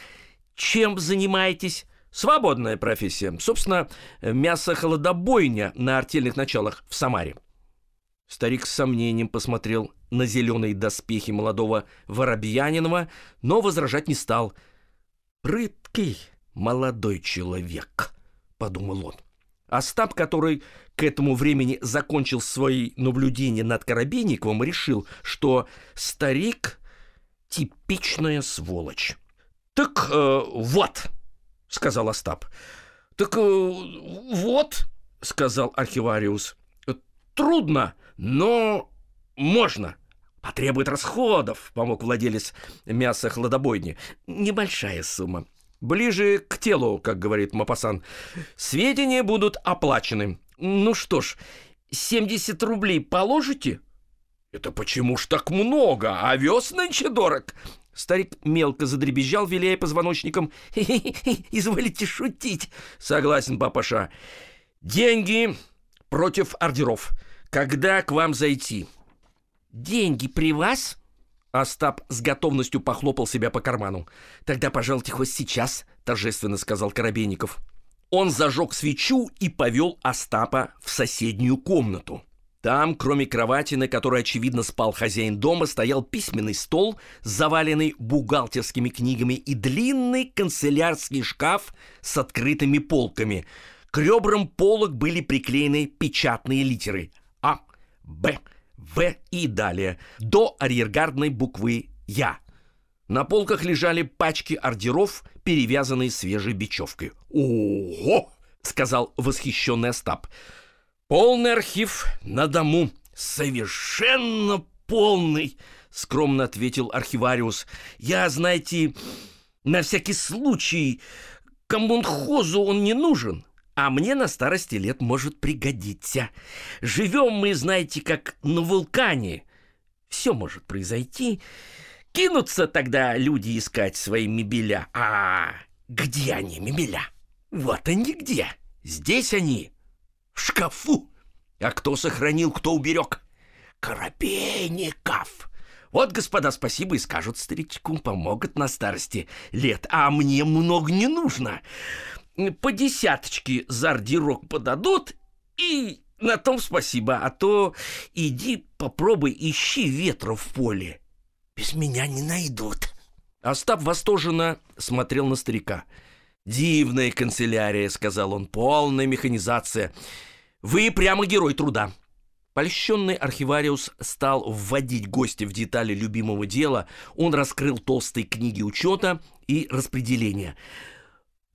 чем занимаетесь? Свободная профессия. Собственно, мясо-холодобойня на артельных началах в Самаре. Старик с сомнением посмотрел на зеленые доспехи молодого Воробьянинова, но возражать не стал. «Прыткий молодой человек», — подумал он. Остап, который к этому времени закончил свои наблюдения над Коробейниковым, решил, что старик — типичная сволочь. «Так э, вот», — сказал Остап. «Так э, вот», — сказал архивариус, — «трудно, но можно». «Потребует расходов», — помог владелец мяса хладобойни. «Небольшая сумма. Ближе к телу, как говорит Мапасан. Сведения будут оплачены. Ну что ж, 70 рублей положите?» «Это почему ж так много? Овес нынче дорог!» Старик мелко задребезжал, виляя позвоночником. (laughs) «Изволите шутить!» «Согласен, папаша. Деньги против ордеров. Когда к вам зайти?» «Деньги при вас?» Остап с готовностью похлопал себя по карману. «Тогда, пожалуйте, хоть сейчас», — торжественно сказал Коробейников. Он зажег свечу и повел Остапа в соседнюю комнату. Там, кроме кровати, на которой, очевидно, спал хозяин дома, стоял письменный стол, заваленный бухгалтерскими книгами, и длинный канцелярский шкаф с открытыми полками. К ребрам полок были приклеены печатные литеры А, Б, В и далее, до арьергардной буквы Я. На полках лежали пачки ордеров, перевязанные свежей бечевкой. «Ого!» — сказал восхищенный Остап — Полный архив на дому. Совершенно полный, скромно ответил архивариус. Я, знаете, на всякий случай, коммунхозу он не нужен, а мне на старости лет может пригодиться. Живем мы, знаете, как на вулкане. Все может произойти. Кинутся тогда люди искать свои мебеля. А где они, мебеля? Вот они где. Здесь они в шкафу. А кто сохранил, кто уберег? Коробейников. Вот, господа, спасибо и скажут старичку, помогут на старости лет, а мне много не нужно. По десяточке за ордерок подадут, и на том спасибо, а то иди попробуй ищи ветра в поле. Без меня не найдут. Остап восторженно смотрел на старика. «Дивная канцелярия», — сказал он, — «полная механизация. Вы прямо герой труда». Польщенный архивариус стал вводить гостя в детали любимого дела. Он раскрыл толстые книги учета и распределения.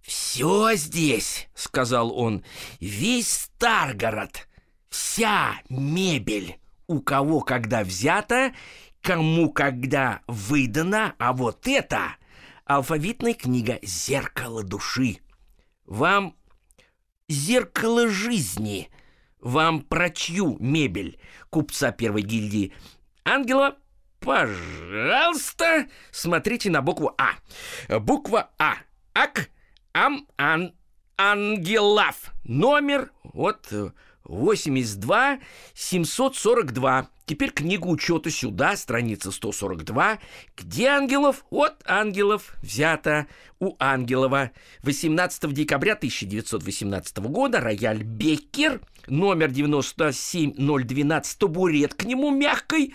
«Все здесь», — сказал он, — «весь Старгород, вся мебель, у кого когда взята, кому когда выдана, а вот это алфавитная книга «Зеркало души». Вам «Зеркало жизни», Вам про чью мебель? Купца первой гильдии. Ангела, пожалуйста, смотрите на букву А. Буква А. Ак, ам, ан, ангелав. Номер, вот, 82 742. Теперь книгу учета сюда, страница 142. Где ангелов? От ангелов взято у Ангелова. 18 декабря 1918 года рояль Беккер, номер 97012, табурет к нему мягкой,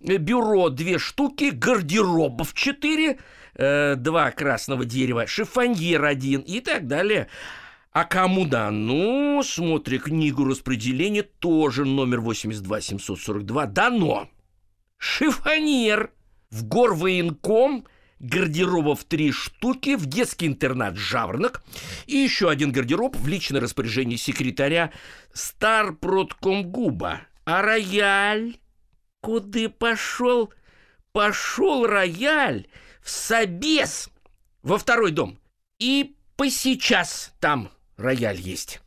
бюро две штуки, гардеробов 4, э, два красного дерева, шифоньер один и так далее. А кому дано, смотри книгу распределения, тоже номер 82742, дано. Шифоньер в горвоенком, гардеробов три штуки, в детский интернат «Жаворонок» и еще один гардероб в личное распоряжение секретаря Старпродкомгуба. А рояль? Куда пошел? Пошел рояль в Собес, во второй дом. И по сейчас там рояль есть.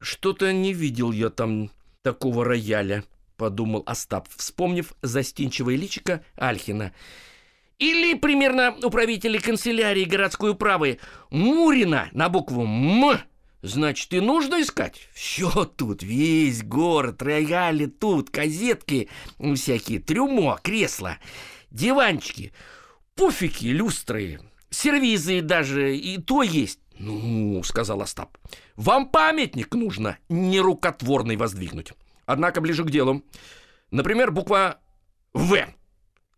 Что-то не видел я там такого рояля, подумал Остап, вспомнив застенчивое личико Альхина. Или примерно управители канцелярии городской управы Мурина на букву «М». Значит, и нужно искать. Все тут, весь город, рояли тут, казетки всякие, трюмо, кресла, диванчики, пуфики, люстры, сервизы даже, и то есть. «Ну, — сказал Остап, — вам памятник нужно нерукотворный воздвигнуть. Однако ближе к делу. Например, буква «В».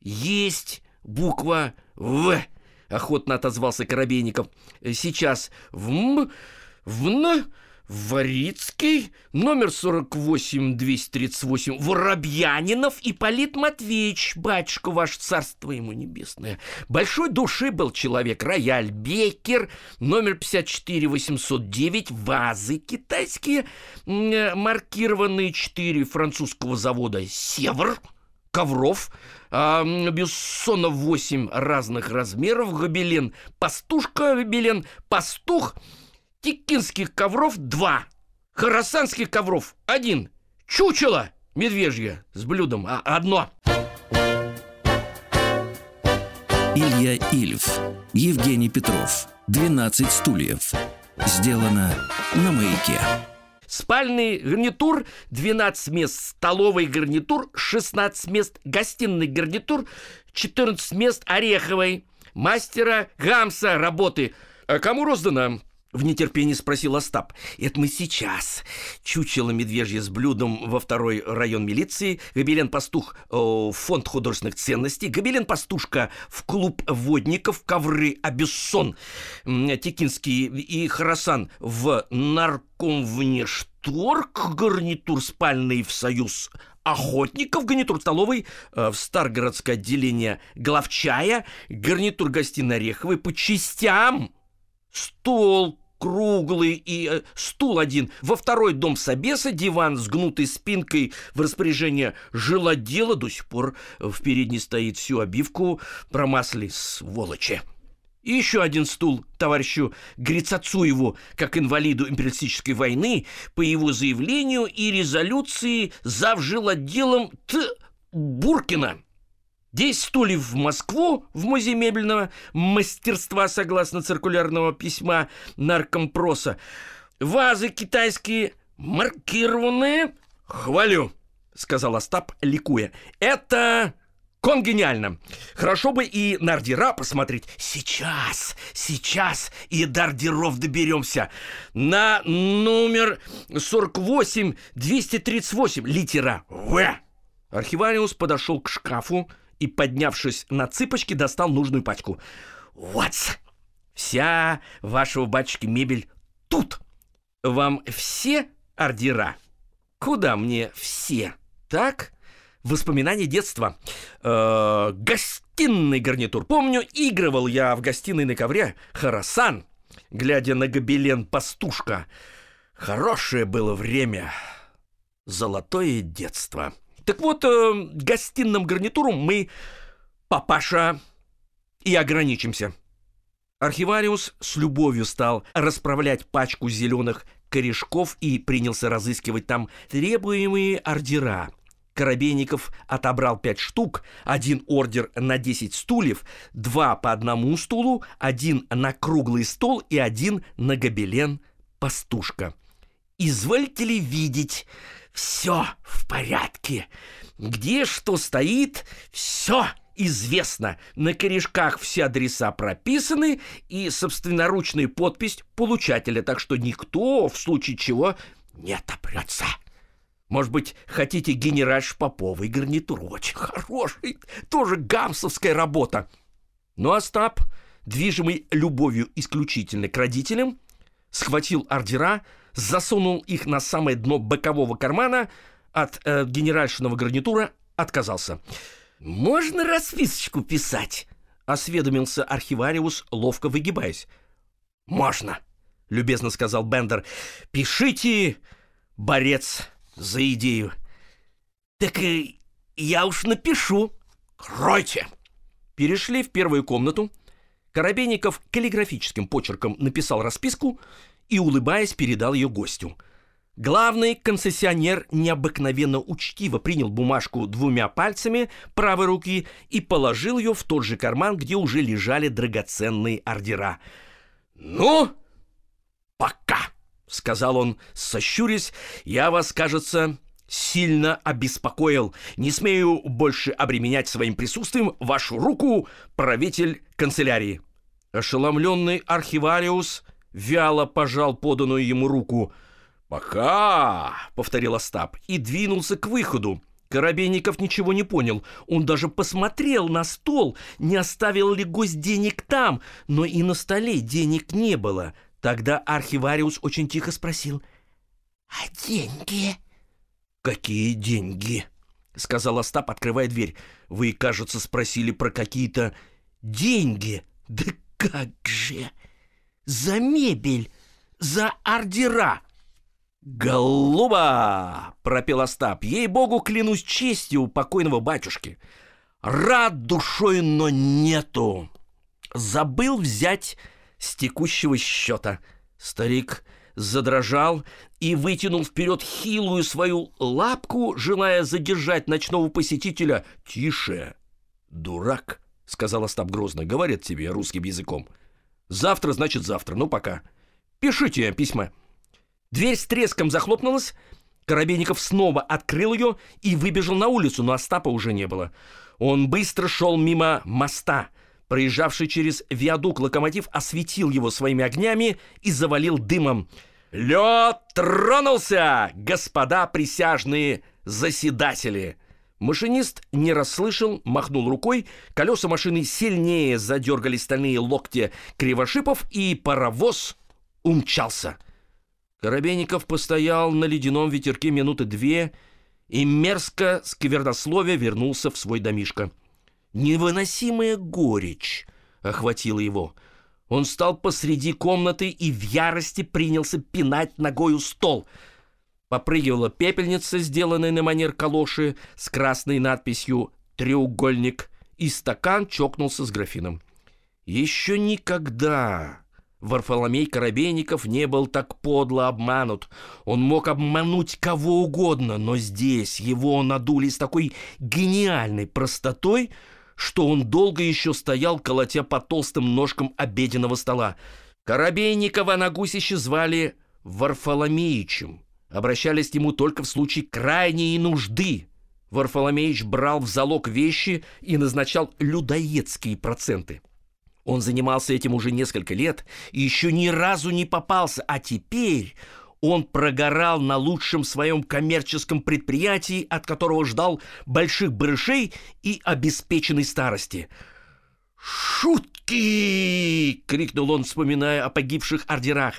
Есть буква «В», — охотно отозвался Коробейников. Сейчас «В», «М», «В», «Н», Варицкий, номер 48-238, Воробьянинов и Полит Матвеевич, батюшка ваш, царство ему небесное. Большой души был человек, рояль Беккер, номер 54-809, вазы китайские, маркированные 4 французского завода «Севр», ковров, а, Бессонов 8 разных размеров, гобелен, пастушка, гобелен, пастух – Текинских ковров два, Харасанских ковров один, Чучело медвежье с блюдом а одно. Илья Ильф, Евгений Петров, 12 стульев. Сделано на маяке. Спальный гарнитур 12 мест, столовый гарнитур 16 мест, гостиный гарнитур 14 мест, ореховой. Мастера Гамса работы. А кому роздано? В нетерпении спросил Остап. «Это мы сейчас. Чучело медвежье с блюдом во второй район милиции, Гобелен-пастух в фонд художественных ценностей, Гобелен-пастушка в клуб водников, ковры Абессон, Текинский и Харасан в нарком внешторг, гарнитур спальный в союз охотников, гарнитур столовый э, в Старгородское отделение главчая, гарнитур гостиной Ореховой по частям стол круглый и э, стул один. Во второй дом Собеса диван с гнутой спинкой в распоряжение жилодела. До сих пор в передней стоит всю обивку промасли сволочи. И еще один стул товарищу Грицацуеву, как инвалиду империалистической войны, по его заявлению и резолюции зав жилоделом Т. Буркина – 10 стульев в Москву в музей мебельного мастерства согласно циркулярного письма наркомпроса. Вазы китайские маркированные. Хвалю, сказал Остап, ликуя. Это конгениально. Хорошо бы и Нардира посмотреть. Сейчас, сейчас и до Ардиров доберемся. На номер 48-238, литера В. Архивариус подошел к шкафу, и, поднявшись на цыпочки, достал нужную пачку. «Вот! Вся вашего батюшки мебель тут! Вам все ордера? Куда мне все? Так?» Воспоминания детства. Э, гостиный гарнитур. Помню, игрывал я в гостиной на ковре Харасан, глядя на гобелен пастушка. Хорошее было время. Золотое детство. Так вот, э, гостиным гарнитуром мы, папаша, и ограничимся. Архивариус с любовью стал расправлять пачку зеленых корешков и принялся разыскивать там требуемые ордера. Коробейников отобрал пять штук, один ордер на 10 стульев, два по одному стулу, один на круглый стол и один на гобелен пастушка. «Извольте ли видеть, все в порядке. Где что стоит, все известно. На корешках все адреса прописаны и собственноручная подпись получателя, так что никто в случае чего не отопрется. Может быть, хотите генеральш Поповой гарнитур? Очень хороший, тоже гамсовская работа. Но Остап, движимый любовью исключительно к родителям, схватил ордера, засунул их на самое дно бокового кармана, от э, генеральшиного гарнитура отказался. «Можно расписочку писать?» — осведомился архивариус, ловко выгибаясь. «Можно», — любезно сказал Бендер. «Пишите, борец за идею». «Так и я уж напишу». «Кройте!» Перешли в первую комнату. Коробейников каллиграфическим почерком написал расписку и, улыбаясь, передал ее гостю. Главный концессионер необыкновенно учтиво принял бумажку двумя пальцами правой руки и положил ее в тот же карман, где уже лежали драгоценные ордера. «Ну, пока!» — сказал он, сощурясь. «Я вас, кажется, сильно обеспокоил. Не смею больше обременять своим присутствием вашу руку, правитель канцелярии». Ошеломленный архивариус вяло пожал поданную ему руку. «Пока!» — повторил Остап и двинулся к выходу. Коробейников ничего не понял. Он даже посмотрел на стол, не оставил ли гость денег там, но и на столе денег не было. Тогда архивариус очень тихо спросил. «А деньги?» «Какие деньги?» — сказал Остап, открывая дверь. «Вы, кажется, спросили про какие-то деньги». «Да как же!» За мебель, за ордера!» «Голуба!» — пропел Остап. «Ей-богу, клянусь честью покойного батюшки! Рад душой, но нету! Забыл взять с текущего счета!» Старик задрожал и вытянул вперед хилую свою лапку, желая задержать ночного посетителя. «Тише, дурак!» — сказал Остап грозно. «Говорят тебе русским языком. Завтра значит завтра. Ну, пока. Пишите письма. Дверь с треском захлопнулась. Коробейников снова открыл ее и выбежал на улицу, но Остапа уже не было. Он быстро шел мимо моста. Проезжавший через виадук локомотив осветил его своими огнями и завалил дымом. «Лед тронулся, господа присяжные заседатели!» Машинист не расслышал, махнул рукой, колеса машины сильнее задергали стальные локти кривошипов, и паровоз умчался. Коробейников постоял на ледяном ветерке минуты две и мерзко сквернословие вернулся в свой домишко. Невыносимая горечь охватила его. Он стал посреди комнаты и в ярости принялся пинать ногою стол — Попрыгивала пепельница, сделанная на манер калоши, с красной надписью «Треугольник», и стакан чокнулся с графином. Еще никогда Варфоломей Коробейников не был так подло обманут. Он мог обмануть кого угодно, но здесь его надули с такой гениальной простотой, что он долго еще стоял, колотя по толстым ножкам обеденного стола. Коробейникова на гусище звали Варфоломеичем обращались к нему только в случае крайней нужды. Варфоломеич брал в залог вещи и назначал людоедские проценты. Он занимался этим уже несколько лет и еще ни разу не попался, а теперь он прогорал на лучшем своем коммерческом предприятии, от которого ждал больших барышей и обеспеченной старости. «Шутки!» — крикнул он, вспоминая о погибших ордерах.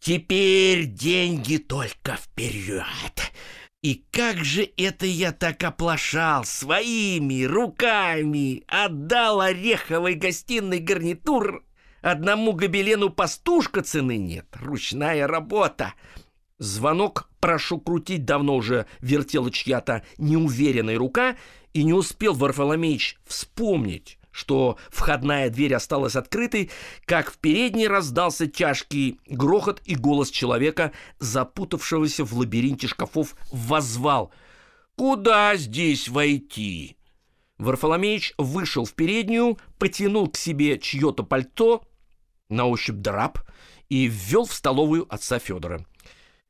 Теперь деньги только вперед. И как же это я так оплошал своими руками, отдал ореховый гостиный гарнитур. Одному гобелену пастушка цены нет, ручная работа. Звонок прошу крутить давно уже вертела чья-то неуверенная рука, и не успел Варфоломеич вспомнить, что входная дверь осталась открытой, как в передней раздался тяжкий грохот и голос человека, запутавшегося в лабиринте шкафов, воззвал «Куда здесь войти?» Варфоломеич вышел в переднюю, потянул к себе чье-то пальто, на ощупь драп, и ввел в столовую отца Федора.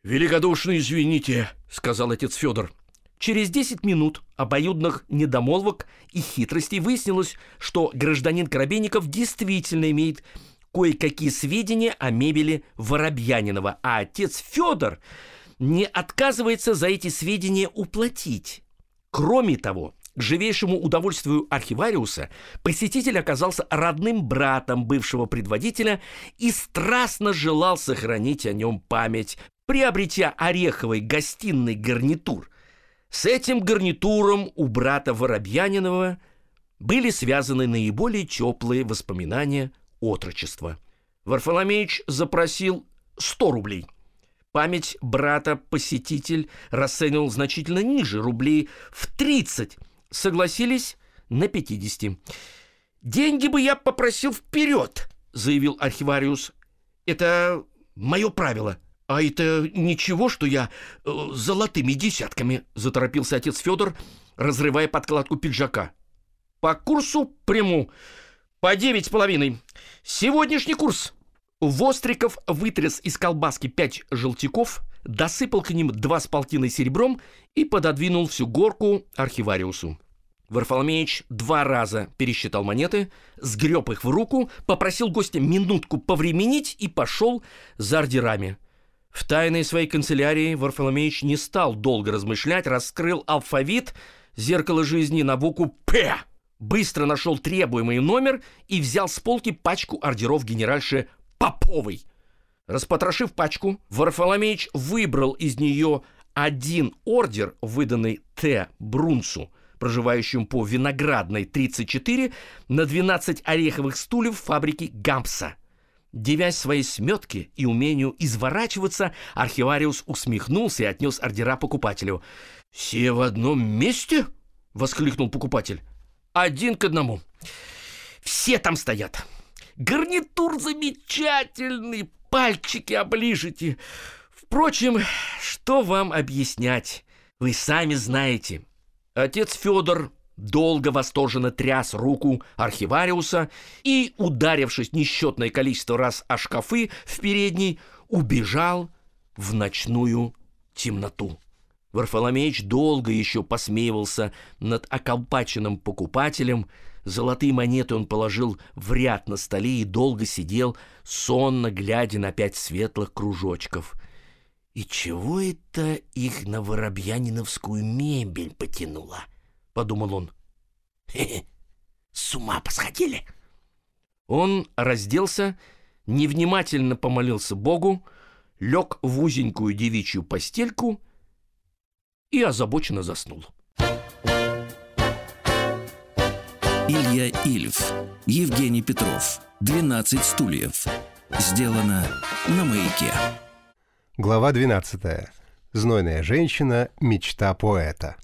«Великодушно извините», — сказал отец Федор. Через 10 минут обоюдных недомолвок и хитростей выяснилось, что гражданин Коробейников действительно имеет кое-какие сведения о мебели Воробьянинова, а отец Федор не отказывается за эти сведения уплатить. Кроме того, к живейшему удовольствию архивариуса посетитель оказался родным братом бывшего предводителя и страстно желал сохранить о нем память, приобретя ореховый гостиный гарнитур – с этим гарнитуром у брата Воробьянинова были связаны наиболее теплые воспоминания отрочества. Варфоломеич запросил 100 рублей. Память брата-посетитель расценивал значительно ниже, рублей в 30. Согласились на 50. «Деньги бы я попросил вперед», — заявил архивариус. «Это мое правило», — «А это ничего, что я э, золотыми десятками?» – заторопился отец Федор, разрывая подкладку пиджака. «По курсу приму. По девять с половиной. Сегодняшний курс». Востриков вытряс из колбаски пять желтяков, досыпал к ним два с полтиной серебром и пододвинул всю горку архивариусу. Варфоломеич два раза пересчитал монеты, сгреб их в руку, попросил гостя минутку повременить и пошел за ордерами – в тайной своей канцелярии Варфоломеич не стал долго размышлять, раскрыл алфавит, зеркало жизни на букву «П», быстро нашел требуемый номер и взял с полки пачку ордеров генеральши Поповой. Распотрошив пачку, Варфоломеич выбрал из нее один ордер, выданный Т. Брунцу, проживающему по Виноградной 34, на 12 ореховых стульев фабрики Гампса. Девясь своей сметке и умению изворачиваться, архивариус усмехнулся и отнес ордера покупателю. «Все в одном месте?» — воскликнул покупатель. «Один к одному. Все там стоят. Гарнитур замечательный, пальчики оближите. Впрочем, что вам объяснять? Вы сами знаете. Отец Федор долго восторженно тряс руку архивариуса и, ударившись несчетное количество раз о шкафы в передней, убежал в ночную темноту. Варфоломеич долго еще посмеивался над околпаченным покупателем. Золотые монеты он положил в ряд на столе и долго сидел, сонно глядя на пять светлых кружочков. «И чего это их на воробьяниновскую мебель потянуло?» — подумал он. «Хе-хе, (laughs) с ума посходили!» Он разделся, невнимательно помолился Богу, лег в узенькую девичью постельку и озабоченно заснул. Илья Ильф, Евгений Петров, 12 стульев. Сделано на маяке. Глава 12. Знойная женщина. Мечта поэта.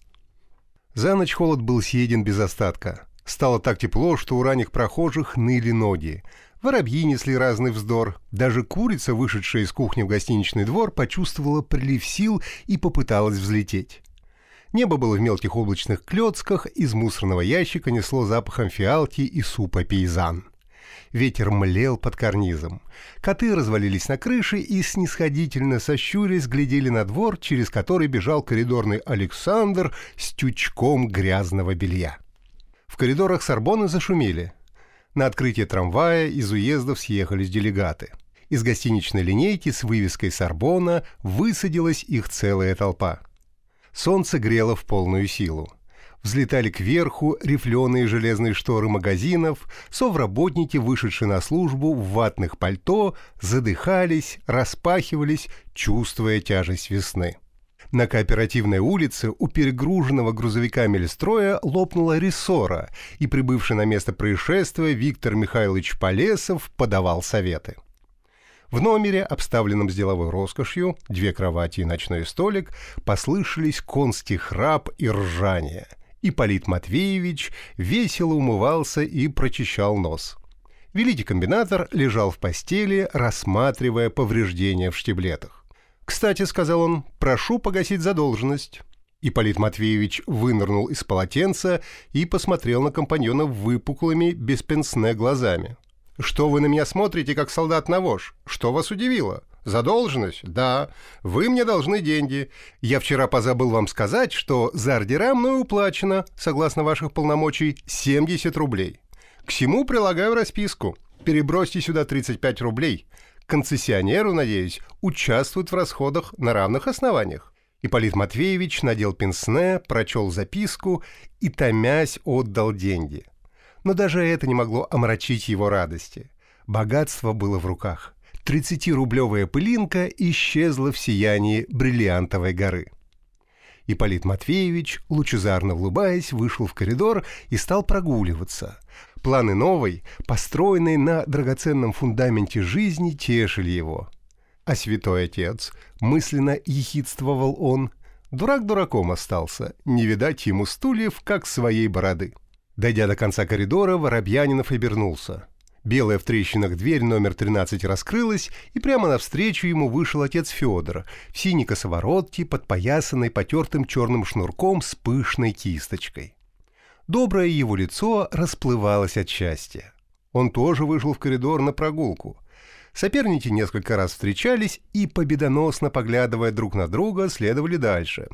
За ночь холод был съеден без остатка. Стало так тепло, что у ранних прохожих ныли ноги. Воробьи несли разный вздор. Даже курица, вышедшая из кухни в гостиничный двор, почувствовала прилив сил и попыталась взлететь. Небо было в мелких облачных клетках, из мусорного ящика несло запахом фиалки и супа пейзан. Ветер млел под карнизом. Коты развалились на крыше и, снисходительно сощурясь, глядели на двор, через который бежал коридорный Александр с тючком грязного белья. В коридорах Сорбоны зашумели. На открытие трамвая из уездов съехались делегаты. Из гостиничной линейки с вывеской «Сорбона» высадилась их целая толпа. Солнце грело в полную силу взлетали кверху рифленые железные шторы магазинов, совработники, вышедшие на службу в ватных пальто, задыхались, распахивались, чувствуя тяжесть весны. На кооперативной улице у перегруженного грузовиками листроя лопнула рессора, и прибывший на место происшествия Виктор Михайлович Полесов подавал советы. В номере, обставленном с деловой роскошью, две кровати и ночной столик, послышались конский храп и ржание – Ипполит Матвеевич весело умывался и прочищал нос. Великий комбинатор лежал в постели, рассматривая повреждения в штиблетах. «Кстати», — сказал он, — «прошу погасить задолженность». Ипполит Матвеевич вынырнул из полотенца и посмотрел на компаньона выпуклыми, без пенсне глазами. «Что вы на меня смотрите, как солдат на вож? Что вас удивило? Задолженность? Да. Вы мне должны деньги. Я вчера позабыл вам сказать, что за ордера мною уплачено, согласно ваших полномочий, 70 рублей. К всему прилагаю расписку. Перебросьте сюда 35 рублей. Концессионеру, надеюсь, участвует в расходах на равных основаниях. Ипполит Матвеевич надел пенсне, прочел записку и, томясь, отдал деньги. Но даже это не могло омрачить его радости. Богатство было в руках. 30-рублевая пылинка исчезла в сиянии бриллиантовой горы. Ипполит Матвеевич, лучезарно улыбаясь, вышел в коридор и стал прогуливаться. Планы новой, построенной на драгоценном фундаменте жизни, тешили его. А святой отец, мысленно ехидствовал он, дурак дураком остался, не видать ему стульев, как своей бороды. Дойдя до конца коридора, Воробьянинов обернулся. Белая в трещинах дверь номер 13 раскрылась, и прямо навстречу ему вышел отец Федор в синей косоворотке, подпоясанной потертым черным шнурком с пышной кисточкой. Доброе его лицо расплывалось от счастья. Он тоже вышел в коридор на прогулку. Соперники несколько раз встречались и, победоносно поглядывая друг на друга, следовали дальше.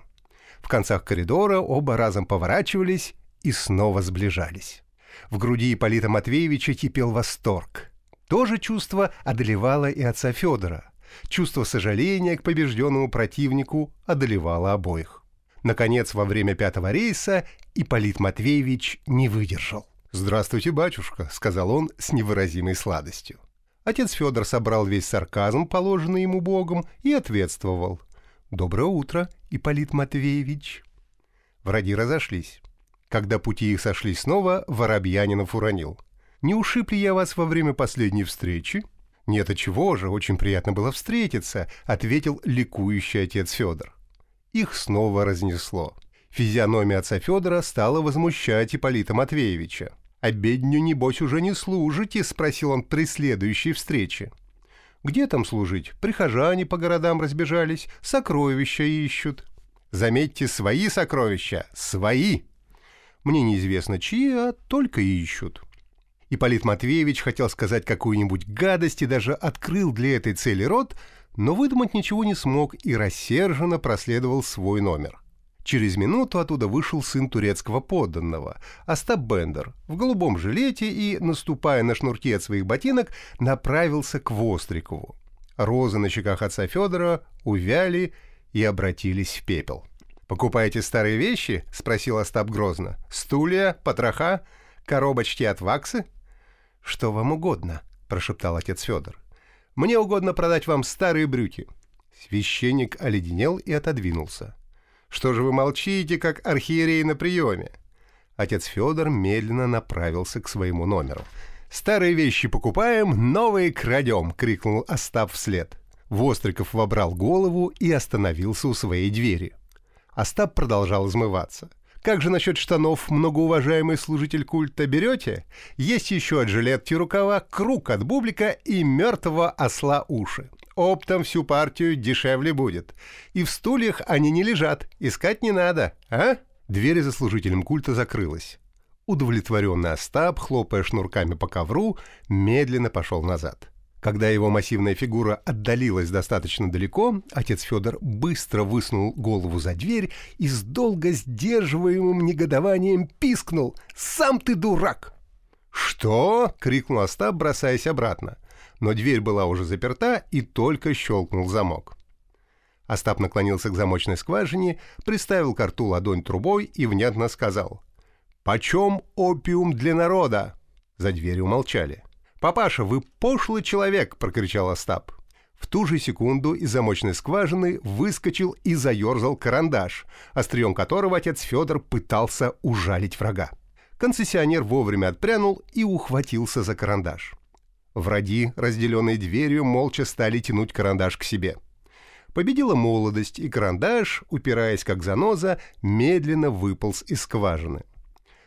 В концах коридора оба разом поворачивались и снова сближались. В груди Ипполита Матвеевича кипел восторг. То же чувство одолевало и отца Федора. Чувство сожаления к побежденному противнику одолевало обоих. Наконец, во время пятого рейса Ипполит Матвеевич не выдержал. «Здравствуйте, батюшка», — сказал он с невыразимой сладостью. Отец Федор собрал весь сарказм, положенный ему Богом, и ответствовал. «Доброе утро, Ипполит Матвеевич». Враги разошлись. Когда пути их сошлись снова, Воробьянинов уронил. «Не ушиб ли я вас во время последней встречи?» «Нет, а чего же, очень приятно было встретиться», — ответил ликующий отец Федор. Их снова разнесло. Физиономия отца Федора стала возмущать Ипполита Матвеевича. «Обедню, небось, уже не служите?» — спросил он при следующей встрече. «Где там служить? Прихожане по городам разбежались, сокровища ищут». «Заметьте, свои сокровища! Свои!» Мне неизвестно чьи, а только ищут. Ипполит Матвеевич хотел сказать какую-нибудь гадость и даже открыл для этой цели рот, но выдумать ничего не смог и рассерженно проследовал свой номер. Через минуту оттуда вышел сын турецкого подданного, Остап Бендер, в голубом жилете и, наступая на шнурки от своих ботинок, направился к Вострикову. Розы на щеках отца Федора увяли и обратились в пепел. «Покупаете старые вещи?» — спросил Остап грозно. «Стулья, потроха, коробочки от ваксы?» «Что вам угодно?» — прошептал отец Федор. «Мне угодно продать вам старые брюки». Священник оледенел и отодвинулся. «Что же вы молчите, как архиерей на приеме?» Отец Федор медленно направился к своему номеру. «Старые вещи покупаем, новые крадем!» — крикнул Остап вслед. Востриков вобрал голову и остановился у своей двери. Остап продолжал измываться. «Как же насчет штанов, многоуважаемый служитель культа, берете? Есть еще от жилетки рукава, круг от бублика и мертвого осла уши. Оптом всю партию дешевле будет. И в стульях они не лежат, искать не надо, а?» Дверь за служителем культа закрылась. Удовлетворенный Остап, хлопая шнурками по ковру, медленно пошел назад. Когда его массивная фигура отдалилась достаточно далеко, отец Федор быстро высунул голову за дверь и с долго сдерживаемым негодованием пискнул «Сам ты дурак!» «Что?» — крикнул Остап, бросаясь обратно. Но дверь была уже заперта и только щелкнул замок. Остап наклонился к замочной скважине, приставил к рту ладонь трубой и внятно сказал «Почем опиум для народа?» За дверью молчали. «Папаша, вы пошлый человек!» — прокричал Остап. В ту же секунду из замочной скважины выскочил и заерзал карандаш, острием которого отец Федор пытался ужалить врага. Концессионер вовремя отпрянул и ухватился за карандаш. Враги, разделенные дверью, молча стали тянуть карандаш к себе. Победила молодость, и карандаш, упираясь как заноза, медленно выполз из скважины.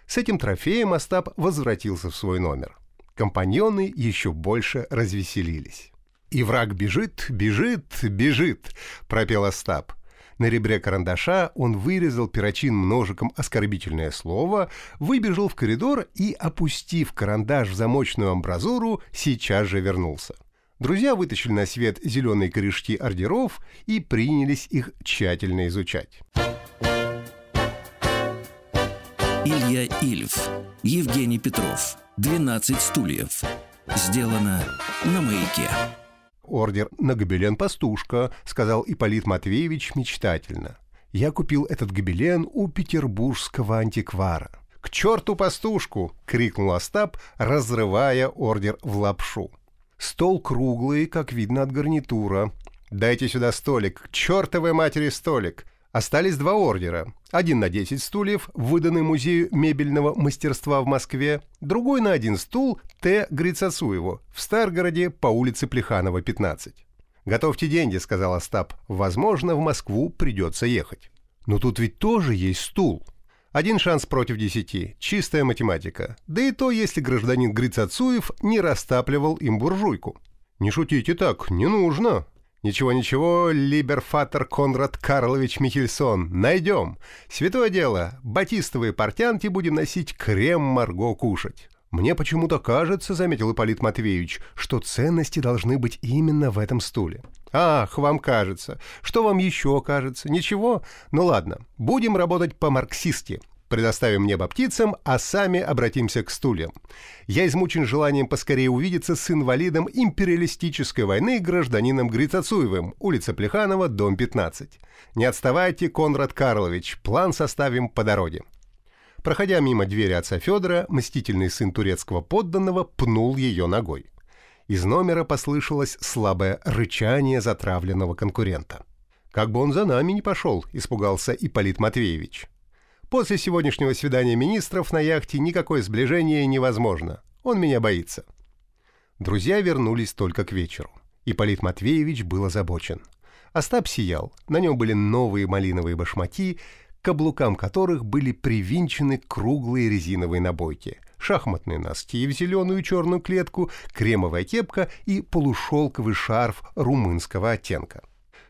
С этим трофеем Остап возвратился в свой номер. Компаньоны еще больше развеселились. «И враг бежит, бежит, бежит», — пропел Остап. На ребре карандаша он вырезал перочин ножиком оскорбительное слово, выбежал в коридор и, опустив карандаш в замочную амбразуру, сейчас же вернулся. Друзья вытащили на свет зеленые корешки ордеров и принялись их тщательно изучать. Илья Ильф, Евгений Петров, 12 стульев. Сделано на маяке. «Ордер на гобелен «Пастушка», — сказал Ипполит Матвеевич мечтательно. «Я купил этот гобелен у петербургского антиквара». «К черту пастушку!» — крикнул Остап, разрывая ордер в лапшу. Стол круглый, как видно от гарнитура. «Дайте сюда столик! К чертовой матери столик!» Остались два ордера. Один на 10 стульев, выданный Музею мебельного мастерства в Москве, другой на один стул Т. Грицацуеву в Старгороде по улице Плеханова, 15. «Готовьте деньги», — сказал Остап. «Возможно, в Москву придется ехать». «Но тут ведь тоже есть стул». Один шанс против десяти. Чистая математика. Да и то, если гражданин Грицацуев не растапливал им буржуйку. «Не шутите так, не нужно», «Ничего-ничего, либерфатор Конрад Карлович Михельсон, найдем. Святое дело, батистовые портянки будем носить, крем Марго кушать». «Мне почему-то кажется, — заметил Ипполит Матвеевич, — что ценности должны быть именно в этом стуле». «Ах, вам кажется. Что вам еще кажется? Ничего? Ну ладно, будем работать по-марксистски. Предоставим небо птицам, а сами обратимся к стульям. Я измучен желанием поскорее увидеться с инвалидом империалистической войны гражданином Грицацуевым, улица Плеханова, дом 15. Не отставайте, Конрад Карлович, план составим по дороге. Проходя мимо двери отца Федора, мстительный сын турецкого подданного пнул ее ногой. Из номера послышалось слабое рычание затравленного конкурента. «Как бы он за нами не пошел», — испугался Ипполит Матвеевич. После сегодняшнего свидания министров на яхте никакое сближение невозможно. Он меня боится. Друзья вернулись только к вечеру. Ипполит Матвеевич был озабочен. Остап сиял. На нем были новые малиновые башмаки, к каблукам которых были привинчены круглые резиновые набойки, шахматные носки в зеленую и черную клетку, кремовая кепка и полушелковый шарф румынского оттенка.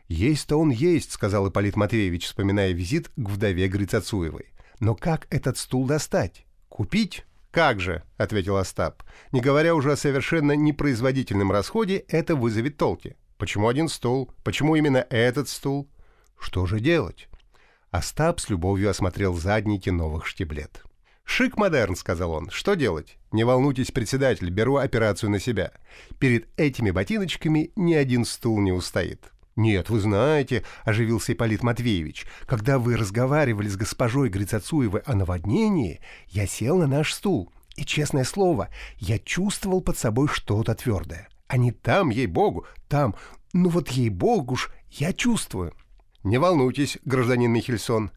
«Есть-то он есть», — сказал Ипполит Матвеевич, вспоминая визит к вдове Грицацуевой. «Но как этот стул достать? Купить?» «Как же», — ответил Остап. «Не говоря уже о совершенно непроизводительном расходе, это вызовет толки. Почему один стул? Почему именно этот стул? Что же делать?» Остап с любовью осмотрел задники новых штиблет. «Шик-модерн», — сказал он. «Что делать? Не волнуйтесь, председатель, беру операцию на себя. Перед этими ботиночками ни один стул не устоит». «Нет, вы знаете», — оживился Ипполит Матвеевич, «когда вы разговаривали с госпожой Грицацуевой о наводнении, я сел на наш стул, и, честное слово, я чувствовал под собой что-то твердое. А не там, ей-богу, там, ну вот ей-богу ж, я чувствую». «Не волнуйтесь, гражданин Михельсон,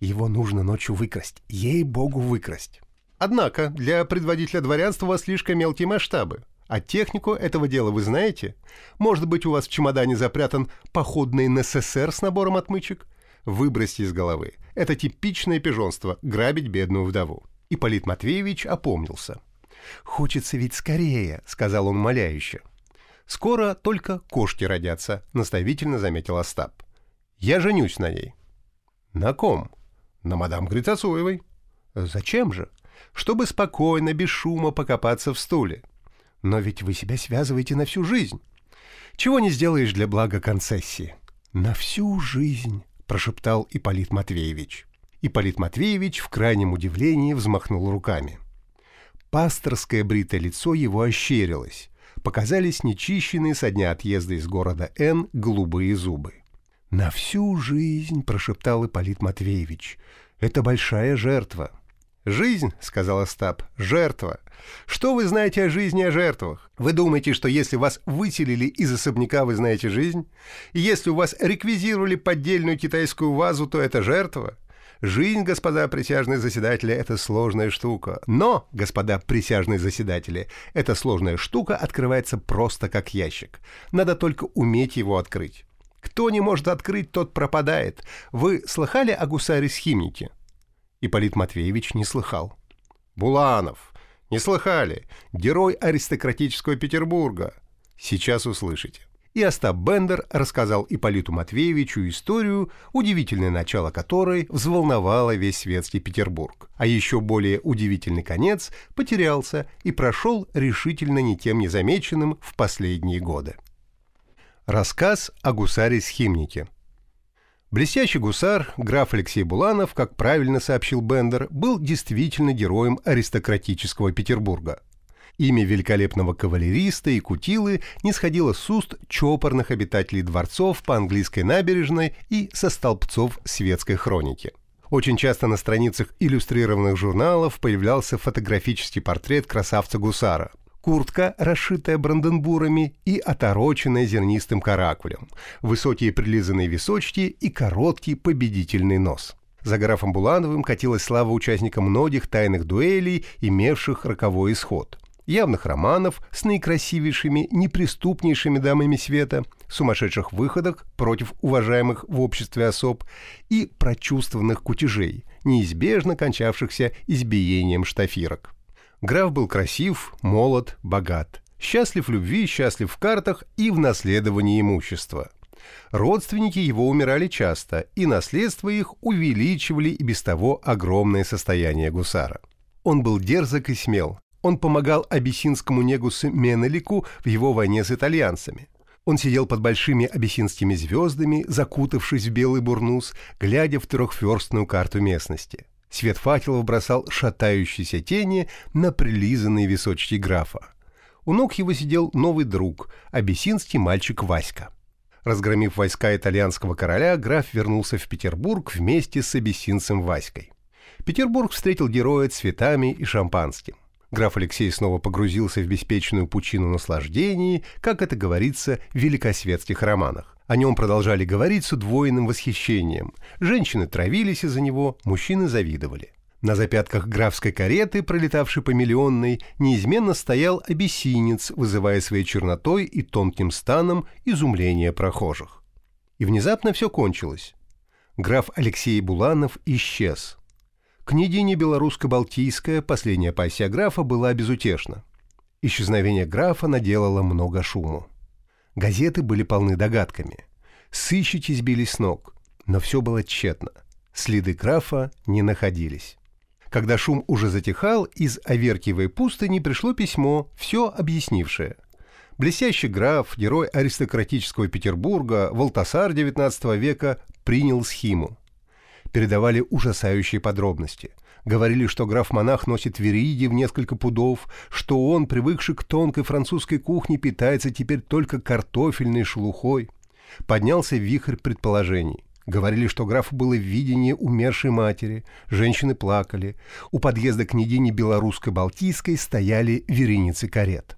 его нужно ночью выкрасть, ей-богу выкрасть». Однако для предводителя дворянства слишком мелкие масштабы. А технику этого дела вы знаете? Может быть, у вас в чемодане запрятан походный НССР с набором отмычек? Выбросьте из головы. Это типичное пижонство – грабить бедную вдову. И Полит Матвеевич опомнился. «Хочется ведь скорее», — сказал он моляюще. «Скоро только кошки родятся», — наставительно заметил Остап. «Я женюсь на ней». «На ком?» «На мадам Грицацуевой». «Зачем же?» «Чтобы спокойно, без шума покопаться в стуле. Но ведь вы себя связываете на всю жизнь. Чего не сделаешь для блага концессии? На всю жизнь, прошептал Ипполит Матвеевич. Ипполит Матвеевич в крайнем удивлении взмахнул руками. Пасторское бритое лицо его ощерилось. Показались нечищенные со дня отъезда из города Н голубые зубы. «На всю жизнь», — прошептал Ипполит Матвеевич, — «это большая жертва». «Жизнь», — сказал Остап, — «жертва. Что вы знаете о жизни о жертвах? Вы думаете, что если вас выселили из особняка, вы знаете жизнь? И если у вас реквизировали поддельную китайскую вазу, то это жертва? Жизнь, господа присяжные заседатели, это сложная штука. Но, господа присяжные заседатели, эта сложная штука открывается просто как ящик. Надо только уметь его открыть. Кто не может открыть, тот пропадает. Вы слыхали о гусаре-схимнике?» Ипполит Матвеевич не слыхал. «Буланов! Не слыхали? Герой аристократического Петербурга. Сейчас услышите». И Остап Бендер рассказал Ипполиту Матвеевичу историю, удивительное начало которой взволновало весь светский Петербург. А еще более удивительный конец потерялся и прошел решительно никем не замеченным в последние годы. Рассказ о гусаре-схимнике Блестящий гусар, граф Алексей Буланов, как правильно сообщил Бендер, был действительно героем аристократического Петербурга. Имя великолепного кавалериста и кутилы не сходило с уст чопорных обитателей дворцов по английской набережной и со столбцов светской хроники. Очень часто на страницах иллюстрированных журналов появлялся фотографический портрет красавца-гусара – куртка, расшитая бранденбурами и отороченная зернистым каракулем, высокие прилизанные височки и короткий победительный нос. За графом Булановым катилась слава участника многих тайных дуэлей, имевших роковой исход. Явных романов с наикрасивейшими, неприступнейшими дамами света, сумасшедших выходах против уважаемых в обществе особ и прочувствованных кутежей, неизбежно кончавшихся избиением штафирок. Граф был красив, молод, богат. Счастлив в любви, счастлив в картах и в наследовании имущества. Родственники его умирали часто, и наследство их увеличивали и без того огромное состояние гусара. Он был дерзок и смел. Он помогал абиссинскому негусу Менелику в его войне с итальянцами. Он сидел под большими абиссинскими звездами, закутавшись в белый бурнус, глядя в трехферстную карту местности. Свет факелов бросал шатающиеся тени на прилизанные височки графа. У ног его сидел новый друг, абиссинский мальчик Васька. Разгромив войска итальянского короля, граф вернулся в Петербург вместе с абиссинцем Васькой. Петербург встретил героя цветами и шампанским. Граф Алексей снова погрузился в беспечную пучину наслаждений, как это говорится в великосветских романах. О нем продолжали говорить с удвоенным восхищением. Женщины травились из-за него, мужчины завидовали. На запятках графской кареты, пролетавшей по миллионной, неизменно стоял обессинец, вызывая своей чернотой и тонким станом изумление прохожих. И внезапно все кончилось. Граф Алексей Буланов исчез. Княгиня белорусско-балтийская, последняя пассия графа, была безутешна. Исчезновение графа наделало много шуму. Газеты были полны догадками. Сыщики сбились с ног, но все было тщетно. Следы графа не находились. Когда шум уже затихал, из Аверкиевой пустыни пришло письмо, все объяснившее. Блестящий граф, герой аристократического Петербурга, Волтасар XIX века, принял схиму. Передавали ужасающие подробности. Говорили, что граф-монах носит вериги в несколько пудов, что он, привыкший к тонкой французской кухне, питается теперь только картофельной шелухой. Поднялся вихрь предположений. Говорили, что графу было видение умершей матери, женщины плакали. У подъезда княгини Белорусско-Балтийской стояли вереницы карет.